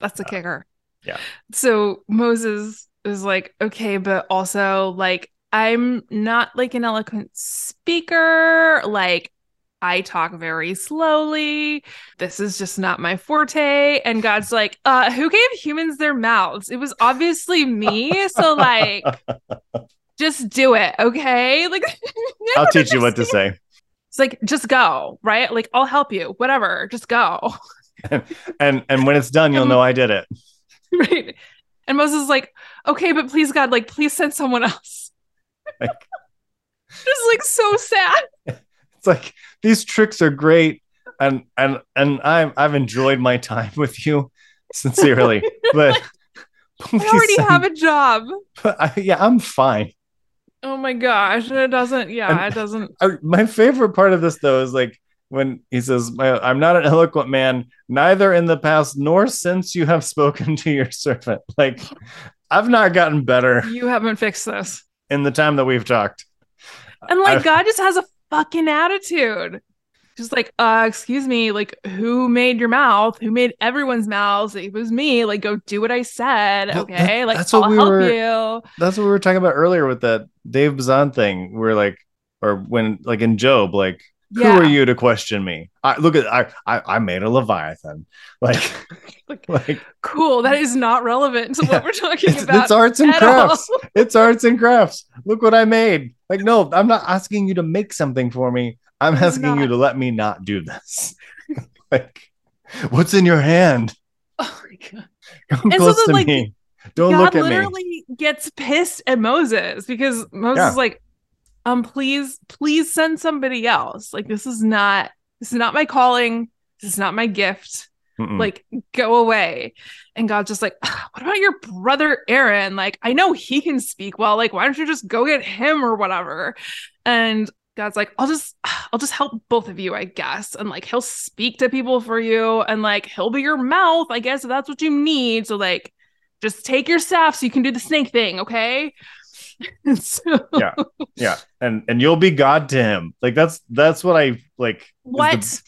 That's the kicker. yeah. So Moses is like, okay, but also like I'm not like an eloquent speaker. Like I talk very slowly. This is just not my forte. And God's like, uh, who gave humans their mouths? It was obviously me. So like just do it, okay? Like I'll teach you what to say. It's like just go, right? Like I'll help you. Whatever. Just go. And and when it's done, you'll Um, know I did it. right and moses is like okay but please god like please send someone else. Like- just like so sad. it's like these tricks are great. And and and i've i've enjoyed my time with you sincerely but i already have a job. I, yeah i'm fine. Oh my gosh it doesn't yeah And- it doesn't. I, my favorite part of this though is like when he says i'm not an eloquent man neither in the past nor since you have spoken to your servant. Like i've not gotten better you haven't fixed this. in the time that we've talked. And like I've- god just has a fucking attitude. Just like uh excuse me like who made your mouth? Who made everyone's mouths? It was me. Like go do what i said. Well, okay that- like that's what i'll we help were- you. that's what we were talking about earlier with that Dave Bazan thing. Where like, or when like in Job, like Yeah. Who are you to question me? I look at I I, I made a leviathan. Like Like, like cool. That is not relevant to Yeah. what we're talking it's, about. it's arts and all. crafts. It's arts and crafts. Look what I made. Like no, I'm not asking you to make something for me. I'm asking you to let me not do this. like what's in your hand? Oh my god. Come And so close then, to like, me. Don't God look at me. literally gets pissed at Moses because Moses Yeah. is like, um, please, please send somebody else. Like, this is not this is not my calling. This is not my gift. Mm-mm. Like, go away. And God's just like, "Ah, what about your brother Aaron? Like, I know he can speak well. Like, why don't you just go get him or whatever? And God's like, I'll just I'll just help both of you, I guess. And like he'll speak to people for you and like he'll be your mouth, I guess, if that's what you need. So like just take your staff so you can do the snake thing, okay? So Yeah. yeah, and and you'll be God to him. Like that's that's what I like. is the- what?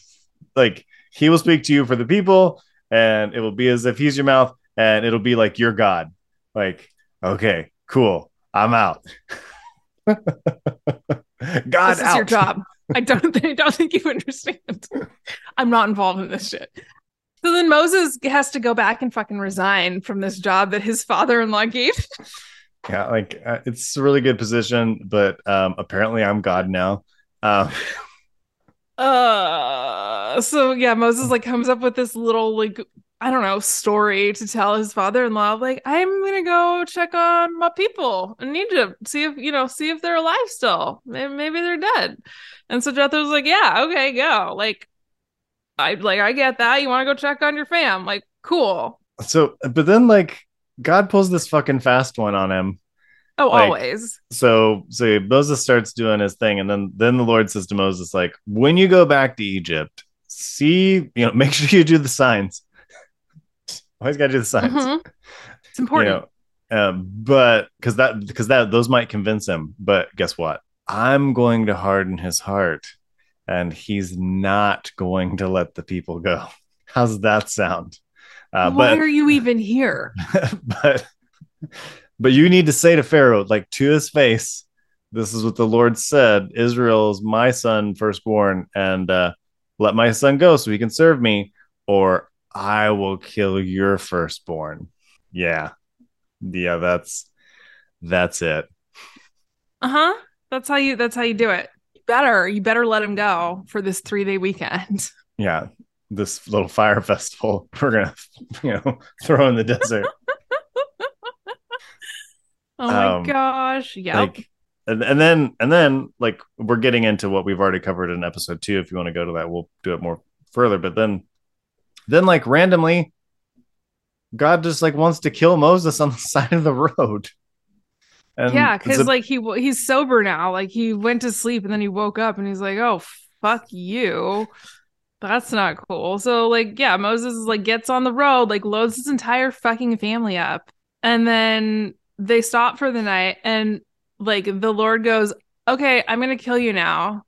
like he will speak to you for the people, and it will be as if he's your mouth, and it'll be like your God. Like okay, cool, I'm out. God this is out. your job. I don't think I don't think you understand. I'm not involved in this shit. So then Moses has to go back and fucking resign from this job that his father-in-law gave. Yeah, like uh, it's a really good position, but um, apparently I'm God now. Um, Uh so yeah, Moses like comes up with this little like I don't know story to tell his father-in-law like I'm gonna go check on my people in Egypt, see if you know, see if they're alive still. Maybe, maybe they're dead. And so Jethro's like, yeah, okay, go. Like I like I get that. You want to go check on your fam? Like cool. so, but then like God pulls this fucking fast one on him. Oh, Like- always. so so Moses starts doing his thing, and then then the Lord says to Moses, like, when you go back to Egypt, see, you know, make sure you do the signs. Always got to do the signs, Mhm. It's you important. know. Um, but because that because that those might convince him. But guess what? I'm going to harden his heart, and he's not going to let the people go. How's that sound? Uh, Why but are you even here? but but you need to say to Pharaoh, like to his face, this is what the Lord said: Israel is my son, firstborn, and uh, let my son go so he can serve me, or I will kill your firstborn. Yeah, yeah, that's that's it. Uh-huh. That's how you that's how you do it. You better, you better let him go for this three-day weekend. Yeah, this little fire festival we're gonna, you know, throw in the desert. Oh my Um, gosh. yeah like and, and then and then like we're getting into what we've already covered in episode two if you want to go to that we'll do it more further but then then like randomly god just like wants to kill moses on the side of the road and yeah, because a- like he he's sober now. Like he went to sleep and then he woke up and he's like, "Oh fuck you." That's not cool. So like, yeah, Moses is like gets on the road, like loads his entire fucking family up, and then they stop for the night, and like the Lord goes, "Okay, I'm gonna kill you now."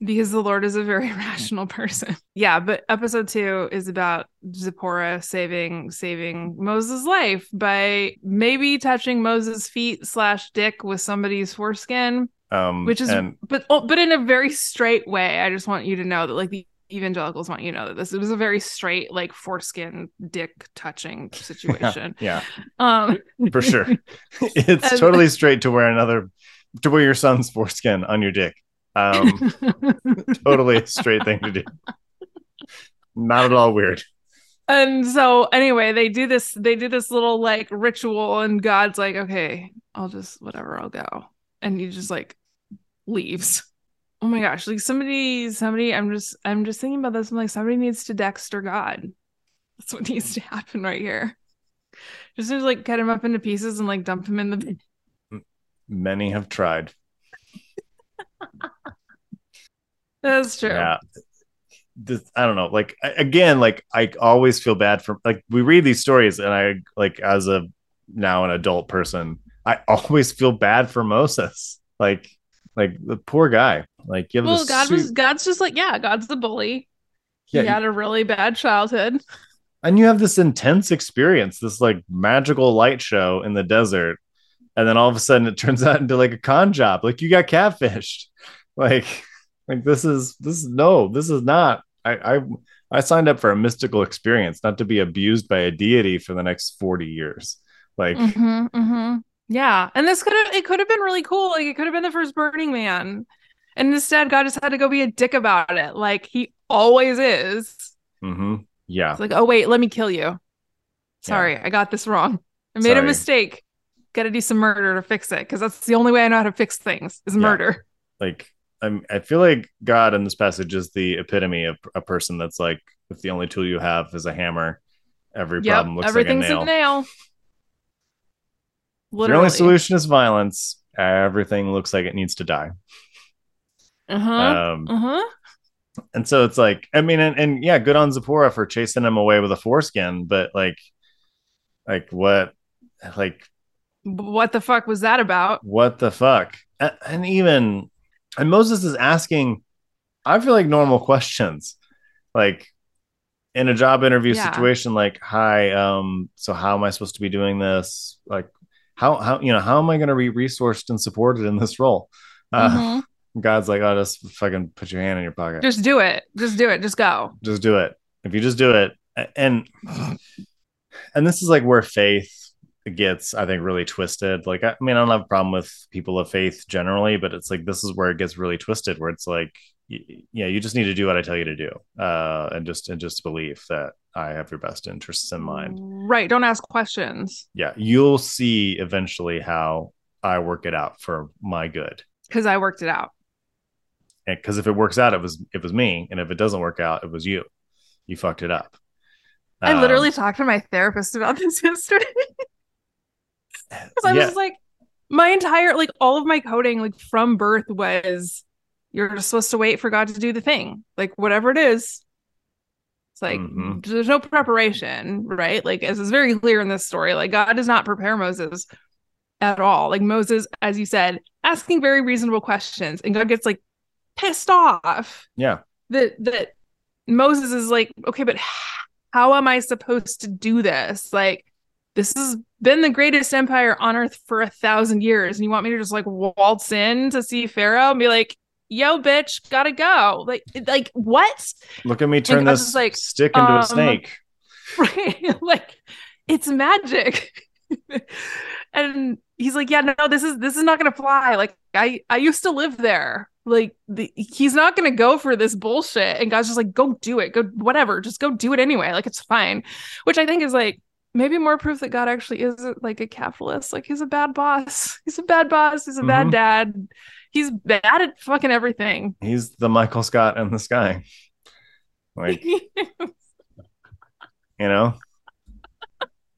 Because the Lord is a very rational person. Yeah, but episode two is about Zipporah saving saving Moses' life by maybe touching Moses' feet slash dick with somebody's foreskin, um which is and but oh, but in a very straight way. I just want you to know that like the evangelicals want you to know that this it was a very straight like foreskin dick touching situation. yeah. Um for sure. It's And- totally straight to wear another to wear your son's foreskin on your dick. Um totally a straight thing to do. Not at all weird. And so anyway they do this they do this little like ritual and god's like okay i'll just whatever i'll go. And he just like leaves oh my gosh like somebody somebody i'm just i'm just thinking about this i'm like somebody needs to dexter god that's what needs to happen right here just to like cut him up into pieces and like dump him in the many have tried that's true Yeah. This, I don't know. Like again, like I always feel bad for like we read these stories and I like as a now an adult person, I always feel bad for Moses. Like like the poor guy. Like you have well god su- was god's just like yeah god's the bully Yeah, he had a really bad childhood and you have this intense experience, this like magical light show in the desert, and then all of a sudden it turns out into like a con job. Like you got catfished. Like Like this is this is no, this is not. I I I signed up for a mystical experience, not to be abused by a deity for the next 40 years. Like Mhm, mhm. Yeah, and this could have it could have been really cool. Like it could have been the first Burning Man, and instead God just had to go be a dick about it, like he always is. Mm-hmm. yeah. It's like, oh wait, let me kill you. Sorry, I got this wrong. I made a mistake. Got to do some murder to fix it because that's the only way I know how to fix things is Yeah. murder. Like I'm I feel like God in this passage is the epitome of a person that's like if the only tool you have is a hammer, every Yep, problem looks everything's like a nail. a nail. Literally. Only solution is violence. Everything looks like it needs to die. Uh huh. Um, uh huh. and so it's like, I mean, and, and yeah, good on Zipporah for chasing him away with a foreskin, but like, like what, like What the fuck was that about? what the fuck? A- And even, and Moses is asking, I feel like normal questions, like in a job interview Yeah. situation, like, hi, um, so how am I supposed to be doing this? Like, how, how, you know, how am I going to be resourced and supported in this role? Uh, Mhm. God's like, oh, just fucking put your hand in your pocket. Just do it. Just do it. Just go. just do it if you just do it and and this is like where faith gets i think really twisted. Like i mean i don't have a problem with people of faith generally but it's like this is where it gets really twisted where it's like yeah you just need to do what i tell you to do uh and just and just believe that i have your best interests in mind. Right. Don't ask questions. Yeah you'll see eventually how i work it out for my good. Because I worked it out. because if it works out it was it was me and if it doesn't work out it was you. You fucked it up. I Um, literally talked to my therapist about this yesterday I was yeah. just like, my entire like all of my coding like from birth was you're just supposed to wait for God to do the thing, like whatever it is. It's like Mhm. there's no preparation, right? Like as is very clear in this story, like God does not prepare Moses at all. Like Moses, as you said, asking very reasonable questions, and God gets like pissed off yeah that that Moses is like, okay, but how am I supposed to do this? Like, this has been the greatest empire on earth for a thousand years, and you want me to just like waltz in to see Pharaoh and be like, "Yo, bitch, gotta go." Like, like what? Look at me turn this like, stick into um, a snake. Right? like, it's magic. and he's like, "Yeah, no, this is this is not gonna fly." Like, I I used to live there. Like, the, he's not gonna go for this bullshit. And God's just like, "Go do it. Go whatever. Just go do it anyway. Like, it's fine." Which I think is like maybe more proof that God actually is like a capitalist. Like, he's a bad boss. He's a bad boss. He's a bad Mhm. dad. He's bad at fucking everything. He's the Michael Scott in the sky. Like, you know?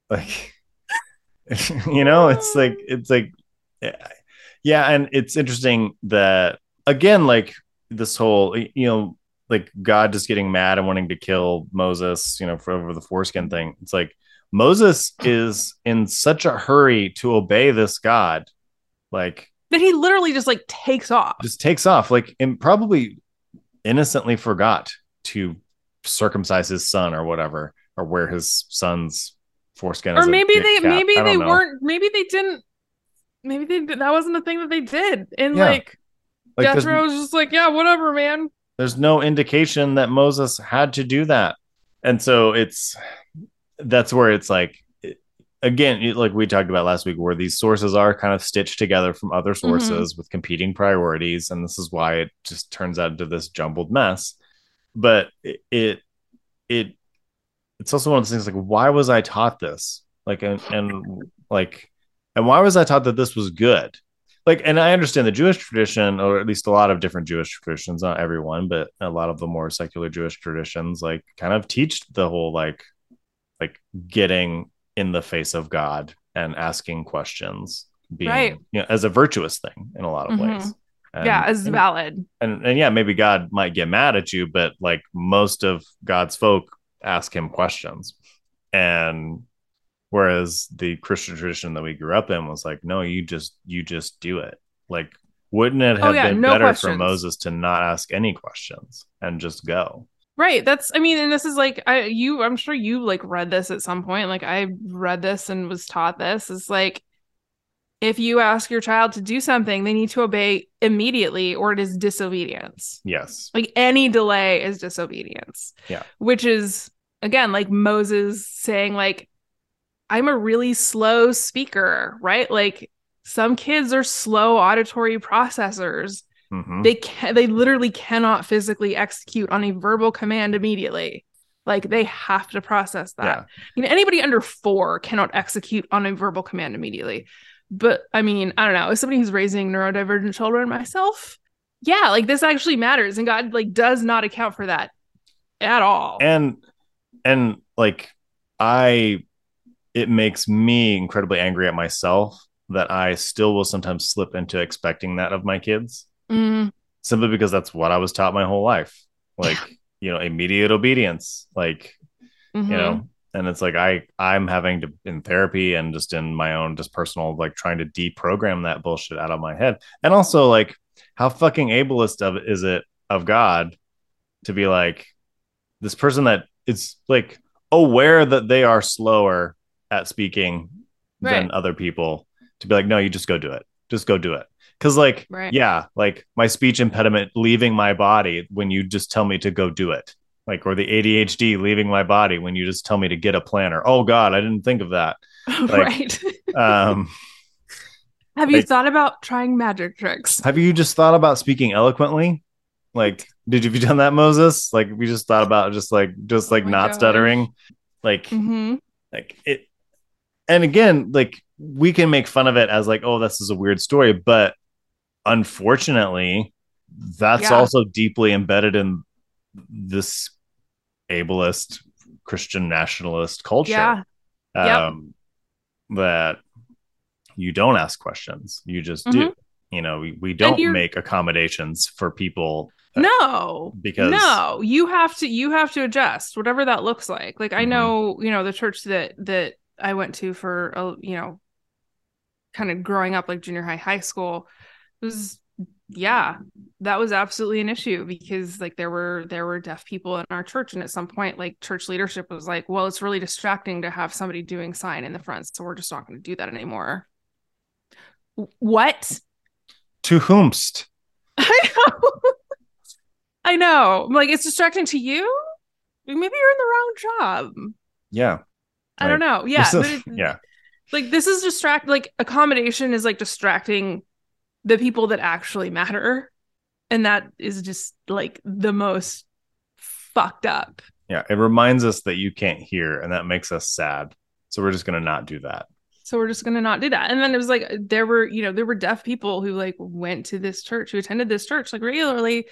Like you know, it's like it's like yeah, and it's interesting that again, like this whole you know, like God just getting mad and wanting to kill Moses, you know, for over the foreskin thing. It's like Moses is in such a hurry to obey this God, like that he literally just like takes off. just takes off like and probably innocently forgot to circumcise his son or whatever or wear his son's foreskin or maybe they cap. maybe they know. weren't maybe they didn't maybe they that wasn't a thing that they did and Yeah. like, like Jethro was just like yeah whatever man there's no indication that Moses had to do that and so it's that's where it's like again like we talked about last week where these sources are kind of stitched together from other Mm-hmm. sources with competing priorities and this is why it just turns out into this jumbled mess. But it it, it it's also one of those things like why was i taught this? Like and, and like and why was i taught that this was good? Like and i understand the jewish tradition or at least a lot of different jewish traditions not everyone but a lot of the more secular jewish traditions like kind of teach the whole like like getting in the face of god and asking questions being Right. you know as a virtuous thing in a lot of Mhm. ways And- yeah as valid and and yeah, maybe God might get mad at you, but like most of God's folk ask him questions. And whereas the Christian tradition that we grew up in was like, no, you just you just do it. Like, wouldn't it Oh, have yeah, been no better questions. for Moses to not ask any questions and just go? Right that's i mean and this is like i you i'm sure you like read this at some point like i read this and was taught this it's like if you ask your child to do something, they need to obey immediately or it is disobedience. Yes. Like any delay is disobedience. Yeah. Which is again like Moses saying like I'm a really slow speaker, right? Like some kids are slow auditory processors. Mhm. They can they literally cannot physically execute on a verbal command immediately. Like they have to process that. Yeah. You know, anybody under four cannot execute on a verbal command immediately. But I mean, I don't know. As somebody who's raising neurodivergent children myself, yeah, like this actually matters, and God like does not account for that at all. and and like i it makes me incredibly angry at myself that i still will sometimes slip into expecting that of my kids Mm, simply because that's what i was taught my whole life. Like you know immediate obedience like mhm. you know and it's like i i'm having to in therapy and just in my own just personal like trying to deprogram that bullshit out of my head. And also like how fucking ableist of is it of god to be like this person that is like aware that they are slower at speaking than other people to be like no you just go do it. Just go do it because like Right. yeah like my speech impediment leaving my body when you just tell me to go do it. Like or the adhd leaving my body when you just tell me to get a planner. Oh god i didn't think of that. Right. um Have you like- thought about trying magic tricks? have you just thought about speaking eloquently? Like did you have you done that moses? Like we just thought about just like just like Oh not stuttering? Like hmm like it and again like we can make fun of it as like oh this is a weird story but unfortunately that's Yeah. also deeply embedded in this ableist christian nationalist culture Yeah. Yep. um that you don't ask questions you just do you know we, we don't Mm-hmm. make accommodations for people No. because no, you have to you have to adjust whatever that looks like. Like I Mhm. know, you know, the church that that I went to for a, you know, kind of growing up like junior high, high school was yeah, that was absolutely an issue because like there were there were deaf people in our church and at some point like church leadership was like, well, it's really distracting to have somebody doing sign in the front, so we're just not going to do that anymore. What? to whomst I know. I know. I'm Like it's distracting to you. Maybe you're in the wrong job. yeah I don't know. Yeah, is- yeah like this is distract. Like accommodation is like distracting the people that actually matter, and that is just like the most fucked up. Yeah, it reminds us that you can't hear, and that makes us sad. So we're just gonna not do that. So we're just gonna not do that. And then it was like there were, you know, there were deaf people who like went to this church, who attended this church like regularly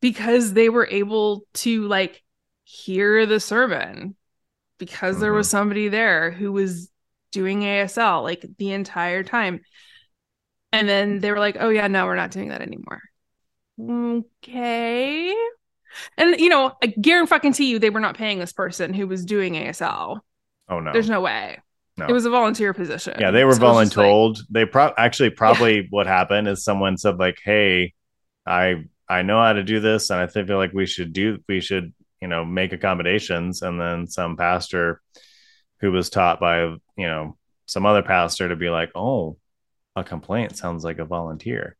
because they were able to like hear the sermon because there was mm-hmm. somebody there who was doing ASL like the entire time. And then they were like, oh yeah, no, we're not doing that anymore. Okay. And you know, I guarantee to you they were not paying this person who was doing ASL. Oh no, There's no way. No. It was a volunteer position. yeah, they were So it was just, like- voluntold. they pro actually probably what happened is someone said like, "Hey, I I know how to do this, and I think feel like we should do we should you know make accommodations." And then some pastor who was taught by you know some other pastor to be like, "Oh, a complaint sounds like a volunteer."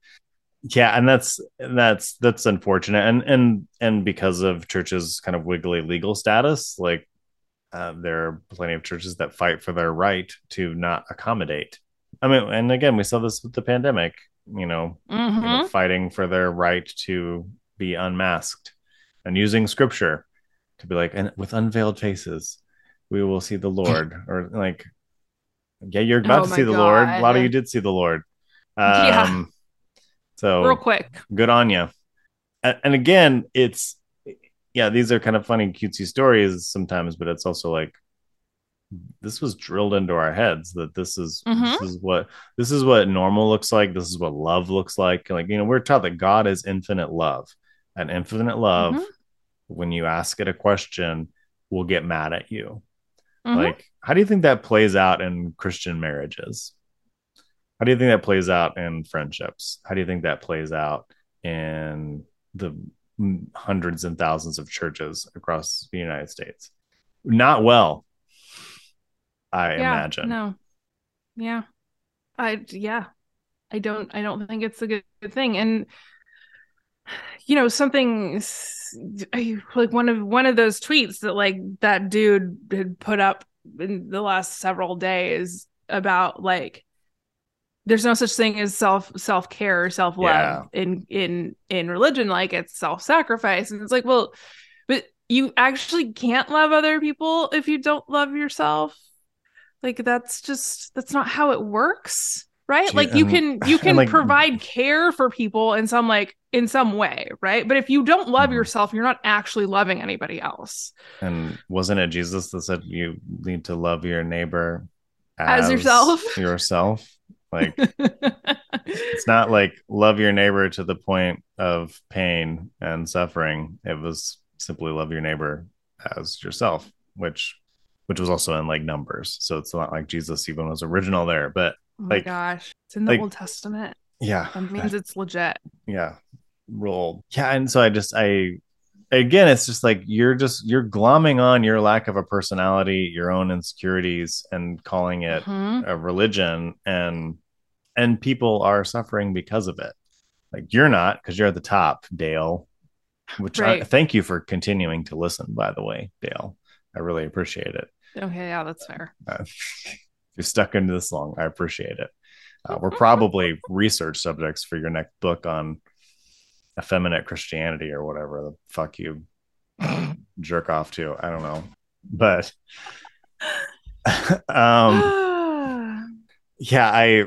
Yeah, and that's that's that's unfortunate, and and and because of churches' kind of wiggly legal status, like uh, there are plenty of churches that fight for their right to not accommodate. I mean, and again, we saw this with the pandemic. You know, you know, Mhm. fighting for their right to be unmasked and using scripture to be like, and with unveiled faces, we will see the Lord, or like, yeah, you're about Oh to see the Lord. A lot of you did see the Lord. Yeah. Um, So Real quick. good on you. And, and again, it's yeah, these are kind of funny, cutesy stories sometimes, but it's also like this was drilled into our heads that this is Mhm. this is what this is what normal looks like. This is what love looks like. Like you know, we're taught that God is infinite love, and infinite love. Mhm. When you ask it a question, will get mad at you. Mhm. Like, how do you think that plays out in Christian marriages? How do you think that plays out in friendships? How do you think that plays out in the hundreds and thousands of churches across the United States? Not well, I yeah, imagine. No. Yeah. I yeah. I don't I don't think it's a good, good thing. And you know, something like one of one of those tweets that like that dude had put up in the last several days about like there's no such thing as self self care or self love Yeah. in in in religion. Like it's self sacrifice and it's like well but you actually can't love other people if you don't love yourself. Like that's just that's not how it works right? Like you can you can like- provide care for people in some like in some way right but if you don't love Mhm. yourself you're not actually loving anybody else And wasn't it Jesus that said you need to love your neighbor As yourself? Yourself. Like it's not like love your neighbor to the point of pain and suffering. It was simply love your neighbor as yourself, which which was also in like numbers. So it's not like Jesus even was original there. But oh my Like- gosh it's in the like- old testament yeah. that means it's legit yeah rolled yeah and so i just i again it's just like you're just you're glomming on your lack of a personality your own insecurities and calling it Mhm. a religion and and people are suffering because of it. Like you're not because you're at the top dale which I, thank you for continuing to listen by the way dale. I really appreciate it. Okay yeah that's fair. Uh, if you're stuck into this long. I appreciate it. Uh, we're probably research subjects for your next book on effeminate christianity or whatever the fuck you jerk off to. I don't know. But um yeah I,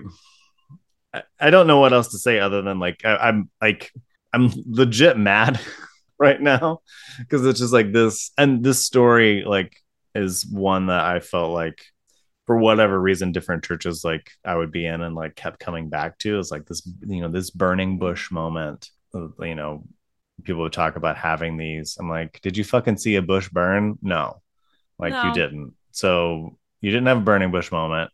I don't know what else to say other than like I, i'm like i'm legit mad right now because it's just like this and this story like is one that i felt like for whatever reason different churches like i would be in and like kept coming back to is like this you know this burning bush moment you know people would talk about having these. I'm like did you fucking see a bush burn? No. Like you didn't. So you didn't have a burning bush moment.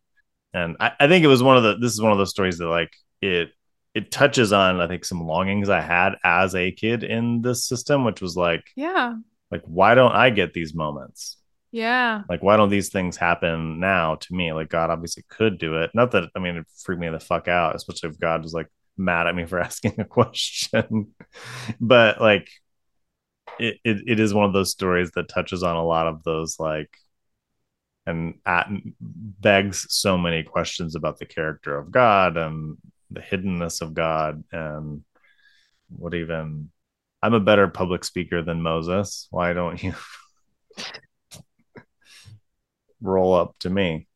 And I, I think it was one of the this is one of those stories that like it it touches on i think some longings i had as a kid in this system which was like yeah. like why don't i get these moments? Yeah. Like why don't these things happen now to me? Like god obviously could do it. Not that i mean it freaked me the fuck out especially if god was like mad at me for asking a question. But like it, it, it is one of those stories that touches on a lot of those like and at, begs so many questions about the character of god and the hiddenness of god and what even i'm a better public speaker than moses. Why don't you roll up to me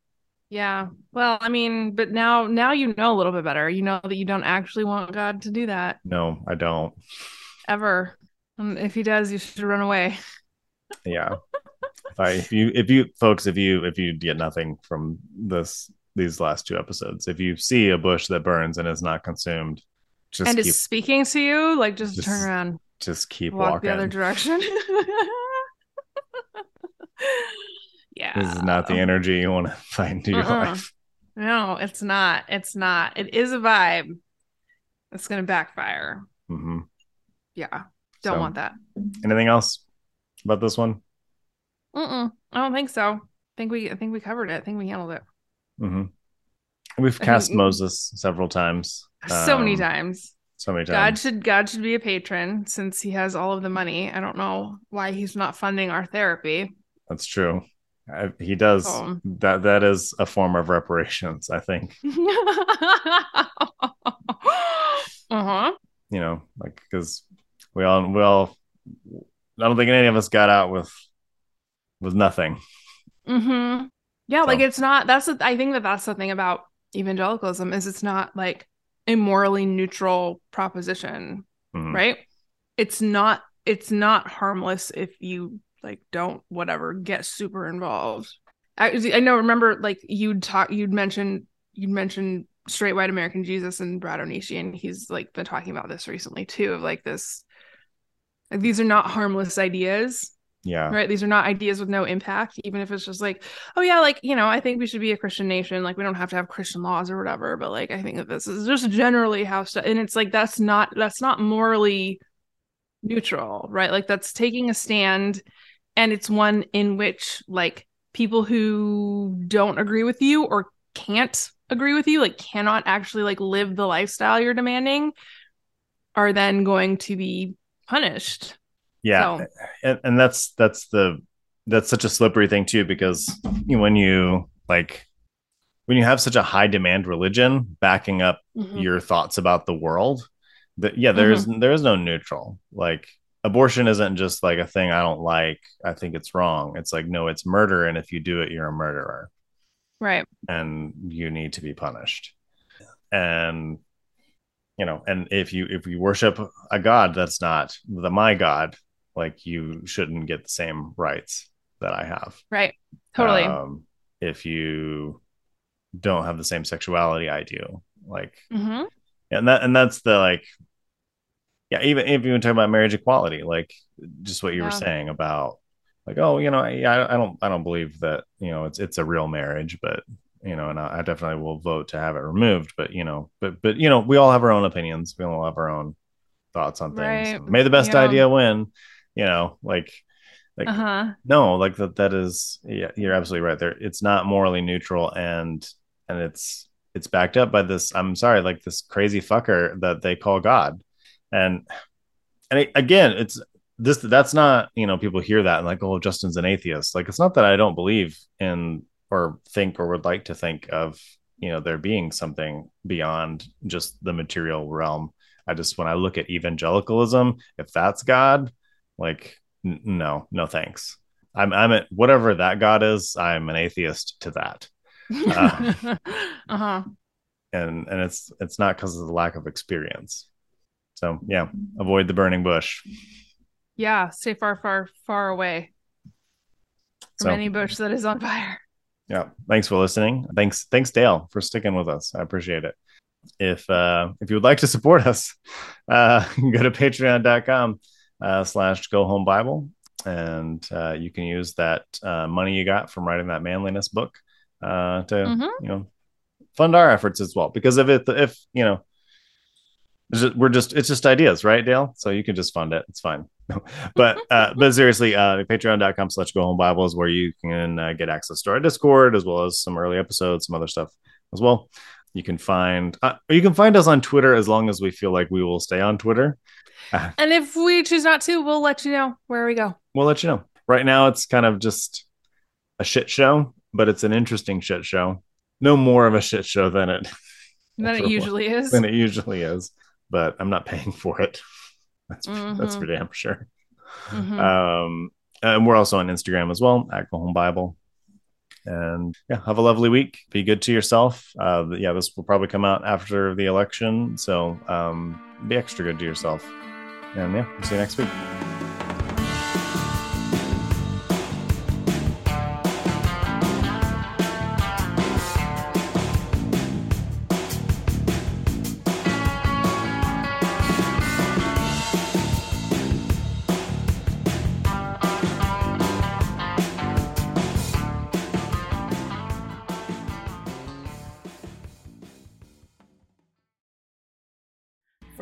yeah well i mean but now now you know a little bit better. You know that you don't actually want god to do that. No i don't. Ever. And if he does you should run away. Yeah. If i if you if you folks if you if you get nothing from this these last two episodes if you see a bush that burns and is not consumed just and keep is speaking to you like just, Just turn around. just keep walk walking the other direction yeah. This is not the energy you want to find into your Uh-uh. life. No it's not. It's not. It is a vibe. It's gonna backfire. Hmm yeah. Don't So- want that. anything else about this one? Mm-mm, i don't think so. I think we i think we covered it. I think we handled it. Hmm we've cast think- moses several times. So many Um, times. so many times. God should God should be a patron since he has all of the money. I don't know why he's not funding our therapy. that's true I, he does Oh. that that is a form of reparations i think uh-huh. you know, like because we all we all I don't think any of us got out with with nothing. Mm-hmm. Yeah, like it's not that's the I think that that's the thing about evangelicalism is it's not like a morally neutral proposition, Mhm. right? It's not it's not harmless if you like don't whatever get super involved. I I know remember like you'd talk you'd mentioned you'd mentioned straight white American Jesus and Brad Onishi and he's like been talking about this recently too of like this like these are not harmless ideas Yeah, right? These are not ideas with no impact even if it's just like oh yeah like you know i think we should be a christian nation like we don't have to have christian laws or whatever but like i think that this is just generally how stuff and it's like that's not that's not morally neutral right? Like that's taking a stand and it's one in which like people who don't agree with you or can't agree with you, like cannot actually like live the lifestyle you're demanding, are then going to be punished. Yeah, So- and, and that's that's the that's such a slippery thing too because when you like when you have such a high demand religion backing up Mhm. your thoughts about the world that yeah there's there is no neutral like abortion isn't just like a thing i don't like i think it's wrong it's like no it's murder and if you do it you're a murderer Right. and you need to be punished and you know and if you if you worship a god that's not the my god like you shouldn't get the same rights that i have Right. Totally. um, if you don't have the same sexuality i do like mm-hmm. and that and that's the like yeah even if you talk about marriage equality like just what you were saying about like oh you know I, I don't i don't believe that you know it's it's a real marriage but you know and I, I definitely will vote to have it removed but you know but but you know we all have our own opinions we all have our own thoughts on things Right. may the best Yeah. idea win you know like like Uh huh. no like that that is yeah you're absolutely right there it's not morally neutral and and it's it's backed up by this i'm sorry like this crazy fucker that they call god and and it, again it's this that's not you know people hear that and like oh justin's an atheist. Like it's not that i don't believe in or think or would like to think of you know there being something beyond just the material realm. I just when i look at evangelicalism if that's god like n- no no thanks. I'm i'm a, whatever that god is i'm an atheist to that. Uh huh. and and it's it's not because of the lack of experience so yeah avoid the burning bush Yeah. Stay far, far, far away from so any bush that is on fire. yeah thanks for listening thanks thanks dale for sticking with us i appreciate it if uh if you would like to support us uh go to patreon.com uh slash go home bible and uh you can use that uh money you got from writing that manliness book uh to Mhm. you know fund our efforts as well because if it if you know we're just it's just ideas right dale? So you can just fund it. It's fine. But uh but seriously uh patreon.com slash go home bible is where you can uh, get access to our discord as well as some early episodes some other stuff as well. You can find uh, you can find us on twitter as long as we feel like we will stay on twitter. And if we choose not to, we'll let you know where we go. we'll let you know. Right now it's kind of just a shit show but it's an interesting shit show. No more of a shit show than it Than it usually is. than it usually is but i'm not paying for it. That's that's Mhm. for damn sure. Mhm. um and we're also on instagram as well at go home bible. And yeah have a lovely week. Be good to yourself. Uh yeah this will probably come out after the election. So um be extra good to yourself. And yeah we'll see you next week